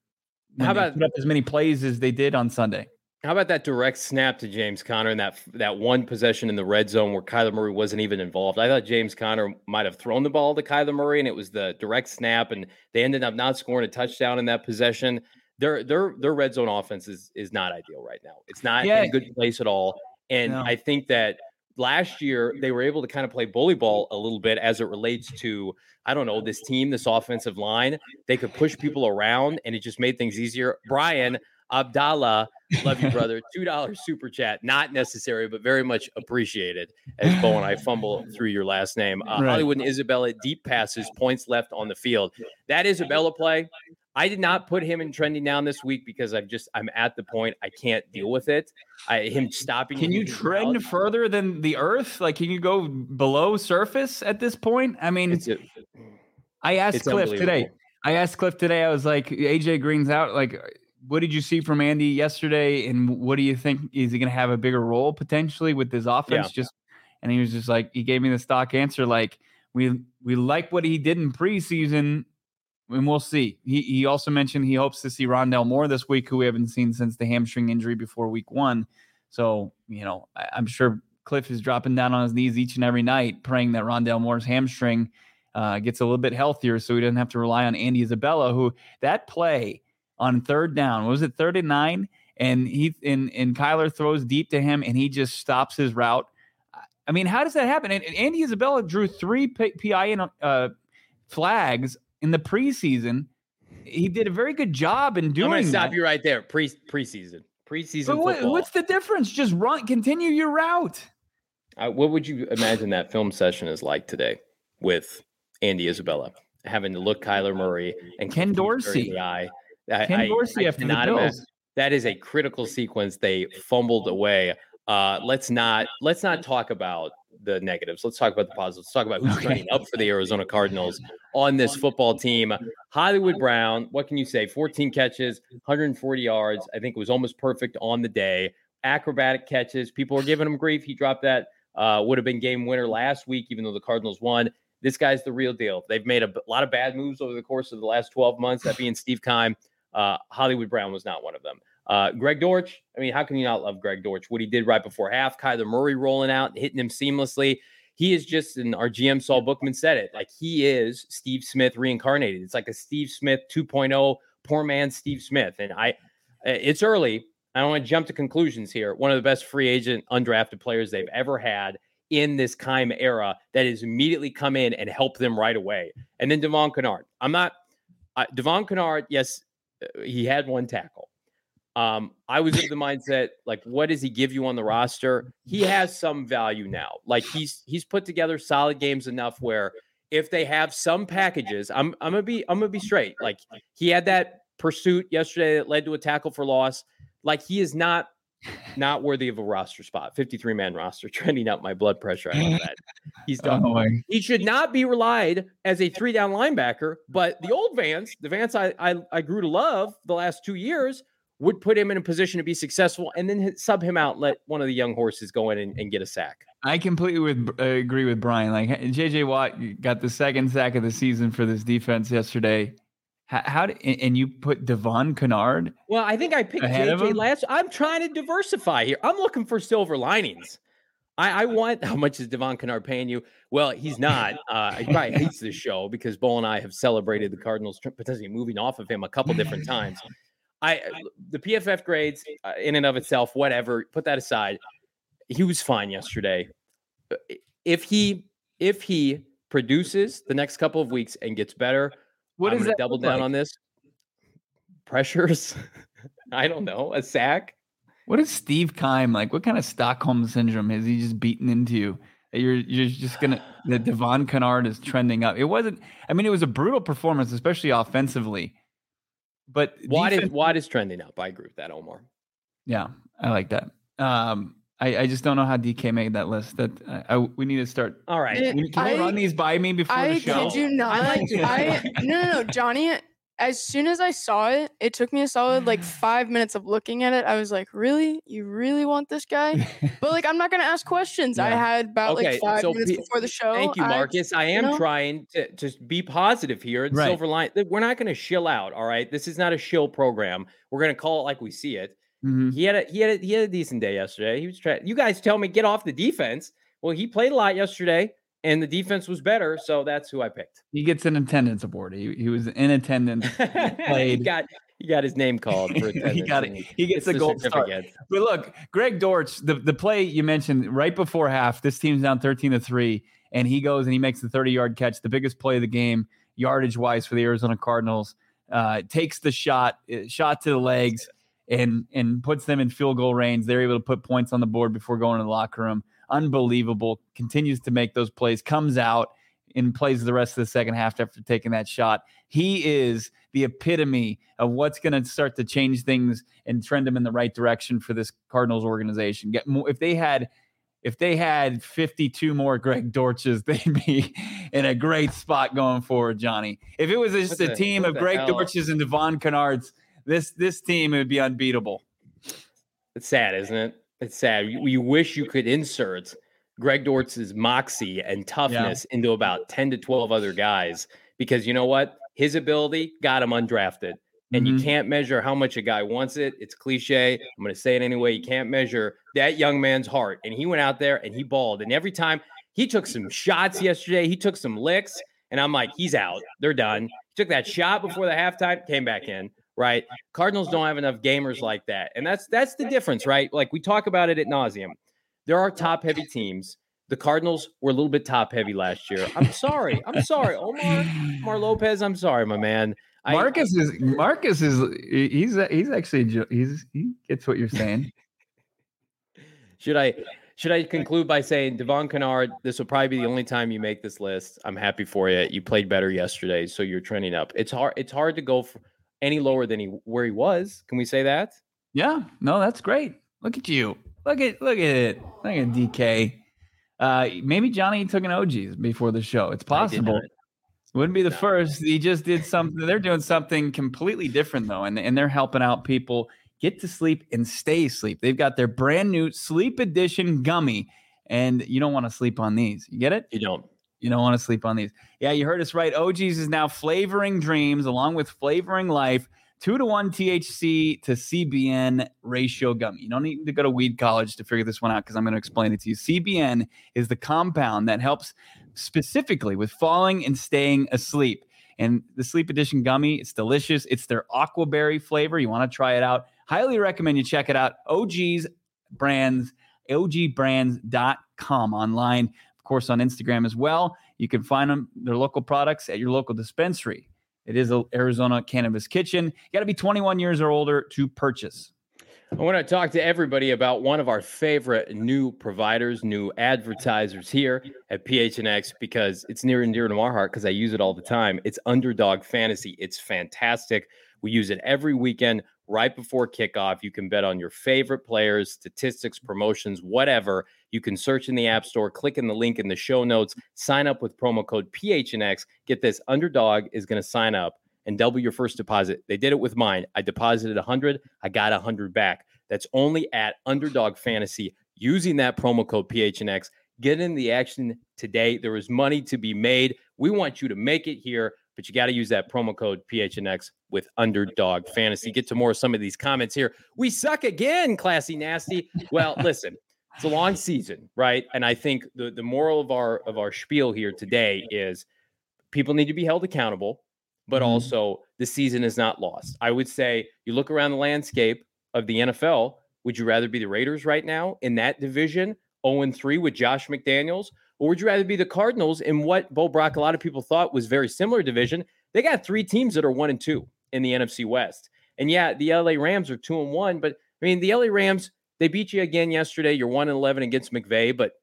How about put up as many plays as they did on Sunday? How about that direct snap to James Conner and that that one possession in the red zone where Kyler Murray wasn't even involved? I thought James Conner might have thrown the ball to Kyler Murray and it was the direct snap, and they ended up not scoring a touchdown in that possession. Their their their red zone offense is is not ideal right now. It's not yeah. in a good place at all. And no. I think that last year they were able to kind of play bully ball a little bit as it relates to I don't know this team, this offensive line. They could push people around, and it just made things easier. Brian Abdallah, love you, brother. Two dollars super chat, not necessary, but very much appreciated. As Bo and I fumble through your last name, uh, right. Hollywood and Isabella deep passes, points left on the field. That Isabella play. I did not put him in trending down this week because I'm just I'm at the point I can't deal with it. I, him stopping. Can you trend out. further than the Earth? Like, can you go below surface at this point? I mean, a, I asked Kliff today. I asked Kliff today. I was like, AJ Green's out. Like, what did you see from Andy yesterday, and what do you think is he going to have a bigger role potentially with his offense? Yeah. Just and he was just like he gave me the stock answer like we we like what he did in preseason, and we'll see. He he also mentioned he hopes to see Rondale Moore this week, who we haven't seen since the hamstring injury before week one. So you know I, I'm sure Kliff is dropping down on his knees each and every night, praying that Rondale Moore's hamstring uh, gets a little bit healthier, so he doesn't have to rely on Andy Isabella, who that play on third down. Was it third and nine? And he and, and Kyler throws deep to him and he just stops his route. I mean, how does that happen? And, and Andy Isabella drew three PI uh, flags in the preseason. He did a very good job in doing. I'm going to stop you right there. Pre preseason, preseason. What, what's the difference? Just run, continue your route. Uh, what would you imagine that film session is like today with Andy Isabella having to look Kyler Murray and Ken Dorsey in the eye? Ken Dorsey I, I after the Bills. That is a critical sequence. They fumbled away. Uh, let's not let's not talk about the negatives. Let's talk about the positives. Let's talk about who's okay. turning up for the Arizona Cardinals on this football team. Hollywood Brown, what can you say? 14 catches, 140 yards. I think it was almost perfect on the day. Acrobatic catches. People were giving him grief. He dropped that. Uh, would have been game winner last week, even though the Cardinals won. This guy's the real deal. They've made a lot of bad moves over the course of the last 12 months. That being Steve Keim, uh, Hollywood Brown was not one of them. Uh, Greg Dortch, I mean, how can you not love Greg Dortch? What he did right before half, Kyler Murray rolling out, hitting him seamlessly. He is just, and our GM Saul Bookman said it, like he is Steve Smith reincarnated. It's like a Steve Smith 2.0, poor man Steve Smith. And I, it's early. I don't want to jump to conclusions here. One of the best free agent undrafted players they've ever had in this Keim era that has immediately come in and helped them right away. And then Devon Kennard. I'm not, uh, Devon Kennard, yes, he had one tackle. Um, I was of the mindset like, what does he give you on the roster? He has some value now. Like he's he's put together solid games enough where if they have some packages, I'm I'm gonna be I'm gonna be straight. Like he had that pursuit yesterday that led to a tackle for loss. Like he is not not worthy of a roster spot. 53 man roster, trending up my blood pressure. I know that. He's done. Oh he should not be relied as a three down linebacker, but the old Vance, the Vance I, I, I grew to love the last two years, would put him in a position to be successful and then sub him out, let one of the young horses go in and, and get a sack. I completely with, uh, agree with Brian. Like JJ Watt got the second sack of the season for this defense yesterday. How, how did, and you put Devon Kennard? Well, I think I picked JJ last. I'm trying to diversify here. I'm looking for silver linings. I, I, want how much is Devon Kennard paying you? Well, he's not. Uh, he probably hates this show because Bo and I have celebrated the Cardinals potentially moving off of him a couple different times. I the PFF grades uh, in and of itself, whatever. Put that aside. He was fine yesterday. Uh, if he if he produces the next couple of weeks and gets better, I'm what is that double down like? on this? Pressures. I don't know. A sack. What is Steve Keim like? What kind of Stockholm syndrome has he just beaten into you? You're you're just gonna the Devon Kennard is trending up. It wasn't. I mean, it was a brutal performance, especially offensively. But Watt defense, is Watt is trending up. I agree with that, Omar. Yeah, I like that. Um, I, I just don't know how DK made that list. That I, I we need to start. All right. Can I- you run these by me before I the show? kid you not. I like to- I no no no Johnny. As soon as I saw it, it took me a solid like five minutes of looking at it. I was like, "Really? You really want this guy?" But like, I'm not gonna ask questions. I had about Okay, like five so minutes pe- before the show. Thank you, Marcus. I am know? trying to just be positive here. At Right. Silver Line, we're not going to shill out. All right, this is not a shill program. We're going to call it like we see it. Mhm. He had a he had a, he had a decent day yesterday. He was trying. You guys tell me get off the defense. Well, he played a lot yesterday, and the defense was better. So that's who I picked. He gets an attendance award. He, he was in attendance. he played. got he got his name called for he got it. He gets a the gold star. But look, Greg Dortch, the, the play you mentioned right before half, this team's down 13 to 3, and he goes and he makes the 30 yard catch, the biggest play of the game, yardage wise for the Arizona Cardinals. Uh, takes the shot, uh, shot to the legs, and and puts them in field goal range. They're able to put points on the board before going to the locker room. Unbelievable. Continues to make those plays, comes out and plays the rest of the second half after taking that shot. He is the epitome of what's going to start to change things and trend them in the right direction for this Cardinals organization. Get more if they had if they had 52 more Greg Dortches, they'd be in a great spot going forward, Johnny. If it was just What a the- team of Greg hell? Dortches and Devon Kennards, this this team would be unbeatable. It's sad, isn't it? It's sad. You, you wish you could insert Greg Dortch's moxie and toughness into about 10 to 12 other guys because you know what? His ability got him undrafted. And you Mhm. can't measure how much a guy wants it. It's cliche. I'm going to say it anyway. You can't measure that young man's heart. And he went out there and he balled. And every time he took some shots yesterday, he took some licks. And I'm like, he's out. They're done. Took that shot before the halftime, came back in. Right. Cardinals don't have enough gamers like that. And that's that's the difference, right? Like we talk about it at nauseum. There are top heavy teams. The Cardinals were a little bit top heavy last year. I'm sorry. I'm sorry. Omar, Omar Lopez, I'm sorry, my man. I- Marcus is Marcus is he's he's actually he's he gets what you're saying. Should I should I conclude by saying Devon Kennard, this will probably be the only time you make this list. I'm happy for you. You played better yesterday, so you're trending up. It's hard it's hard to go for any lower than he where he was. Can we say that? Yeah, no, that's great. Look at you. Look at look at it. Look at DK. Uh, maybe Johnny took an OGs before the show. It's possible. Wouldn't be the No. first. He just did something. They're doing something completely different though, and and they're helping out people get to sleep and stay asleep. They've got their brand new sleep edition gummy, and you don't want to sleep on these. You get it? You don't. You don't want to sleep on these. Yeah, you heard us right. OGs is now flavoring dreams along with flavoring life. Two to one THC to CBN ratio gummy. You don't need to go to weed college to figure this one out because I'm going to explain it to you. CBN is the compound that helps specifically with falling and staying asleep. And the Sleep Edition gummy, it's delicious. It's their aquaberry flavor. You want to try it out. Highly recommend you check it out. OG's brands, ogbrands.com online course, on Instagram as well. You can find them, their local products at your local dispensary. It is a Arizona Cannabis Kitchen. You got to be 21 years or older to purchase. I want to talk to everybody about one of our favorite new providers, new advertisers here at PHNX because it's near and dear to our heart because I use it all the time. It's Underdog Fantasy. It's fantastic. We use it every weekend right before kickoff. You can bet on your favorite players, statistics, promotions, whatever. You can search in the App Store, click in the link in the show notes, sign up with promo code PHNX. Get this Underdog is going to sign up and double your first deposit. They did it with mine. I deposited 100, I got 100 back. That's only at Underdog Fantasy using that promo code PHNX. Get in the action today. There is money to be made. We want you to make it here, but you got to use that promo code PHNX with Underdog Fantasy. Get to more of some of these comments here. We suck again, classy nasty. Well, listen, it's a long season, right? And I think the the moral of our of our spiel here today is people need to be held accountable, but Mhm. also the season is not lost. I would say you look around the landscape of the NFL, would you rather be the Raiders right now in that division, 0 3 with Josh McDaniels? Or would you rather be the Cardinals in what Bo Brock, a lot of people thought was very similar division? They got three teams that are one and two in the NFC West. And yeah, the LA Rams are two and one, but I mean, the LA Rams, they beat you again yesterday. You're one and 11 against McVay, but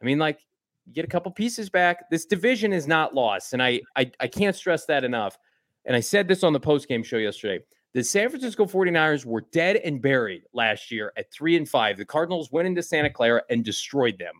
I mean, like, you get a couple pieces back. This division is not lost. And I, I, I can't stress that enough. And I said this on the post game show yesterday. The San Francisco 49ers were dead and buried last year at three and five. The Cardinals went into Santa Clara and destroyed them,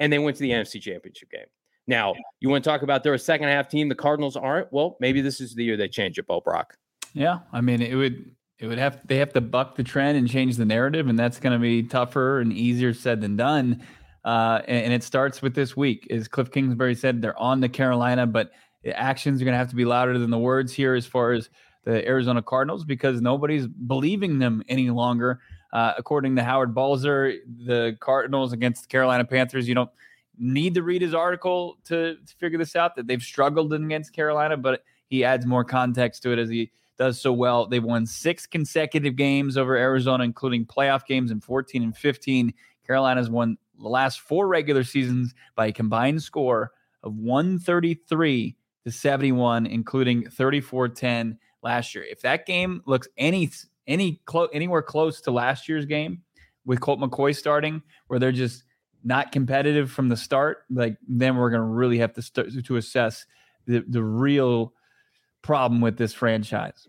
and they went to the NFC Championship game. Now, you want to talk about they're a second half team. The Cardinals aren't. Well, maybe this is the year they change it, Bo Brock. Yeah, I mean, it would it would have they have to buck the trend and change the narrative, and that's going to be tougher and easier said than done. Uh, and, and, it starts with this week, as Kliff Kingsbury said, they're on the Carolina, but actions are going to have to be louder than the words here as far as the Arizona Cardinals because nobody's believing them any longer. Uh, according to Howard Balzer, the Cardinals against the Carolina Panthers, you don't need to read his article to, to figure this out that they've struggled against Carolina, but he adds more context to it as he does so well. They've won six consecutive games over Arizona, including playoff games in 14 and 15. Carolina's won the last four regular seasons by a combined score of 133 to 71, including 34-10 last year. If that game looks any any close anywhere close to last year's game with Colt McCoy starting, where they're just not competitive from the start, like then we're going to really have to start to assess the the real problem with this franchise.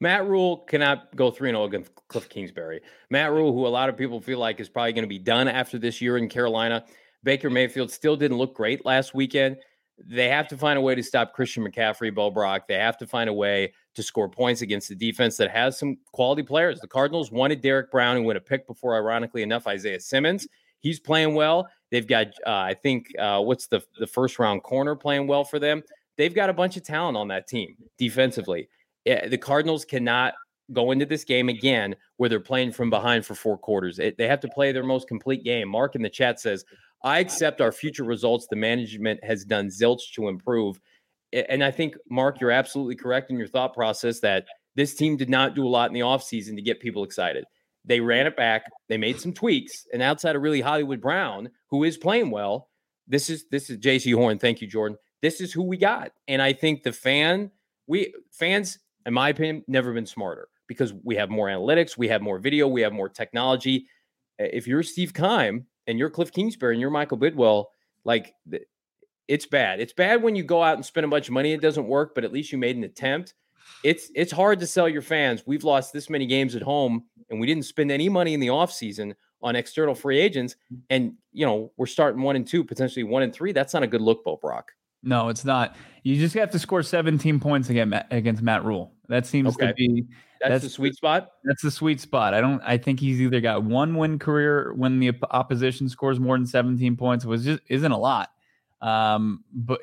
Matt Rhule cannot go 3 0 against Kliff Kingsbury. Matt Rhule, who a lot of people feel like is probably going to be done after this year in Carolina. Baker Mayfield still didn't look great last weekend. They have to find a way to stop Christian McCaffrey, Bo Brock. They have to find a way to score points against the defense that has some quality players. The Cardinals wanted Derrick Brown, who went a pick before, ironically enough, Isaiah Simmons. He's playing well. They've got, uh, I think, uh, what's the the first round corner playing well for them. They've got a bunch of talent on that team defensively. Yeah, the Cardinals cannot go into this game again where they're playing from behind for four quarters. It, they have to play their most complete game. Mark in the chat says, I accept our future results. The management has done zilch to improve. And I think, Mark, you're absolutely correct in your thought process that this team did not do a lot in the offseason to get people excited. They ran it back, they made some tweaks, and outside of really Hollywood Brown, who is playing well, this is this is Jaycee Horn. Thank you, Jordan. This is who we got. And I think the fan, we fans, in my opinion, never been smarter because we have more analytics, we have more video, we have more technology. If you're Steve Keim, and you're Kliff Kingsbury and you're Michael Bidwill, like it's bad. It's bad when you go out and spend a bunch of money, it doesn't work, but at least you made an attempt. It's it's hard to sell your fans. We've lost this many games at home, and we didn't spend any money in the offseason on external free agents. Mm. And you know, we're starting one and two, potentially one and three. That's not a good look, Bo Brock. No, it's not. You just have to score 17 points against against Matt Rhule. That seems okay. to be that's, that's, the sweet spot. That's the sweet spot. I don't. I think he's either got one win career when the opposition scores more than 17 points, which just isn't a lot. Um, but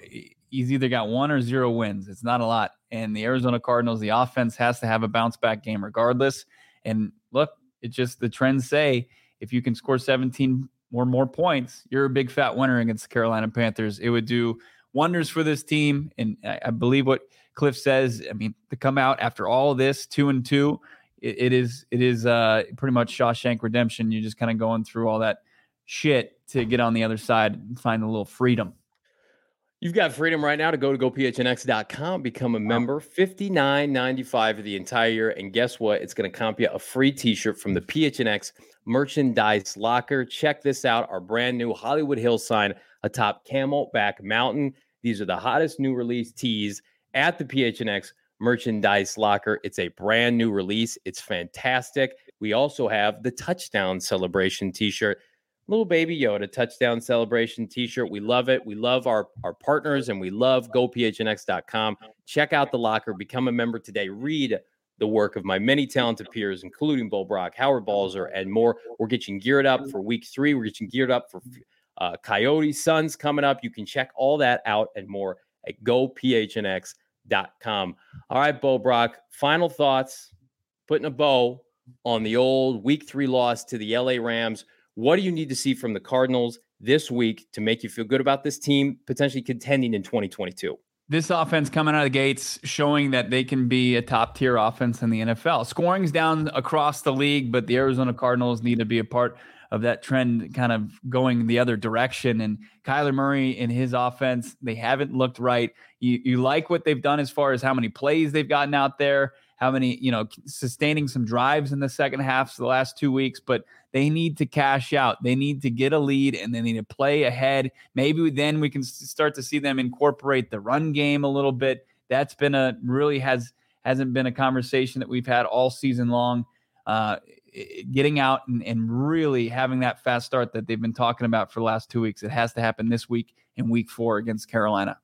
he's either got one or zero wins. It's not a lot. And the Arizona Cardinals, the offense has to have a bounce back game regardless. And look, it just the trends say if you can score 17 or more points, you're a big fat winner against the Carolina Panthers. It would do wonders for this team. And I, I believe what Kliff says, I mean, to come out after all this two and two, it, it is it is uh, pretty much Shawshank Redemption. You're just kind of going through all that shit to get on the other side and find a little freedom. You've got freedom right now to go to gophnx.com, become a member, fifty nine ninety five for the entire year. And guess what? It's going to comp you a free t shirt from the PHNX merchandise locker. Check this out our brand new Hollywood Hill sign atop Camelback Mountain. These are the hottest new release tees at the PHNX merchandise locker. It's a brand new release. It's fantastic. We also have the touchdown celebration t-shirt. Little baby Yoda touchdown celebration t-shirt. We love it. We love our, our partners and we love gophnx.com. Check out the locker, become a member today. Read the work of my many talented peers, including Bo Brock, Howard Balzer, and more. We're getting geared up for week three. We're getting geared up for uh, Coyote Suns coming up. You can check all that out and more at gophnx.com. All right, Bo Brock, final thoughts, putting a bow on the old week three loss to the LA Rams. What do you need to see from the Cardinals this week to make you feel good about this team potentially contending in 2022? This offense coming out of the gates showing that they can be a top tier offense in the NFL. Scoring's down across the league, but the Arizona Cardinals need to be a part of that trend kind of going the other direction. And Kyler Murray and his offense, they haven't looked right. You, you like what they've done as far as how many plays they've gotten out there, how many, you know, sustaining some drives in the second half the last two weeks, but they need to cash out. They need to get a lead and they need to play ahead. Maybe then we can start to see them incorporate the run game a little bit. That's been a really has hasn't been a conversation that we've had all season long. Uh, getting out and, and really having that fast start that they've been talking about for the last two weeks. It has to happen this week in week four against Carolina.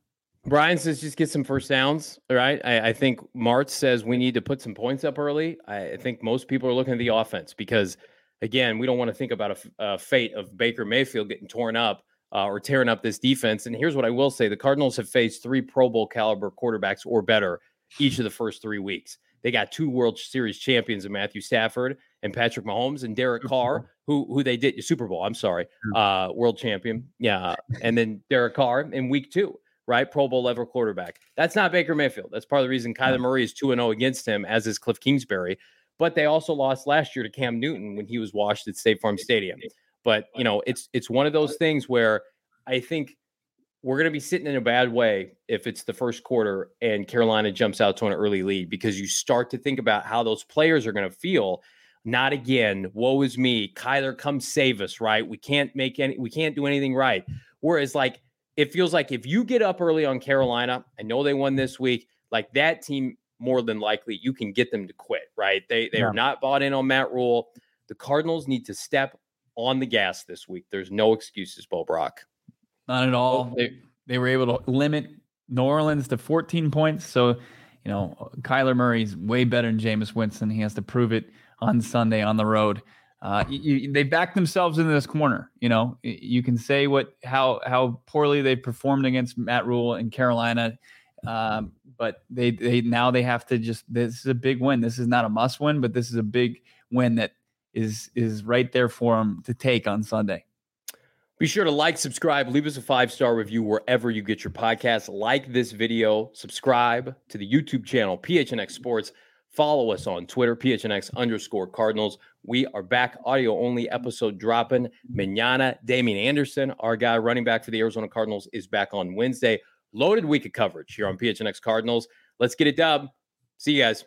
Brian says just get some first downs. All right. I, I think Martz says we need to put some points up early. I, I think most people are looking at the offense because, again, we don't want to think about a, a fate of Baker Mayfield getting torn up uh, or tearing up this defense. And here's what I will say the Cardinals have faced three Pro Bowl caliber quarterbacks or better each of the first three weeks. They got two World Series champions in Matthew Stafford and Patrick Mahomes and Derek Carr, who who they did Super Bowl. I'm sorry, uh, world champion. Yeah, and then Derek Carr in Week Two, right? Pro Bowl level quarterback. That's not Baker Mayfield. That's part of the reason Kyler Murray is two and zero oh against him, as is Kliff Kingsbury. But they also lost last year to Cam Newton when he was washed at State Farm Stadium. But you know, it's it's one of those things where I think we're going to be sitting in a bad way if it's the first quarter and Carolina jumps out to an early lead because you start to think about how those players are going to feel. Not again. Woe is me. Kyler, come save us, right? We can't make any, we can't do anything right. Whereas, like, it feels like if you get up early on Carolina, I know they won this week, like that team, more than likely, you can get them to quit, right? They they yeah. are not bought in on Matt Rhule. The Cardinals need to step on the gas this week. There's no excuses, Bo Brock. Not at all. They they were able to limit New Orleans to 14 points. So, you know, Kyler Murray's way better than Jameis Winston. He has to prove it on Sunday on the road. Uh, you, they backed themselves into this corner. You know, you can say what how how poorly they performed against Matt Rhule in Carolina, um, but they they now they have to just this is a big win. This is not a must win, but this is a big win that is is right there for them to take on Sunday. Be sure to like, subscribe, leave us a five star review wherever you get your podcast. Like this video, subscribe to the YouTube channel, PHNX Sports. Follow us on Twitter, PHNX underscore Cardinals. We are back, audio only episode dropping. Manana, Damien Anderson, our guy running back for the Arizona Cardinals, is back on Wednesday. Loaded week of coverage here on PHNX Cardinals. Let's get it dub. See you guys.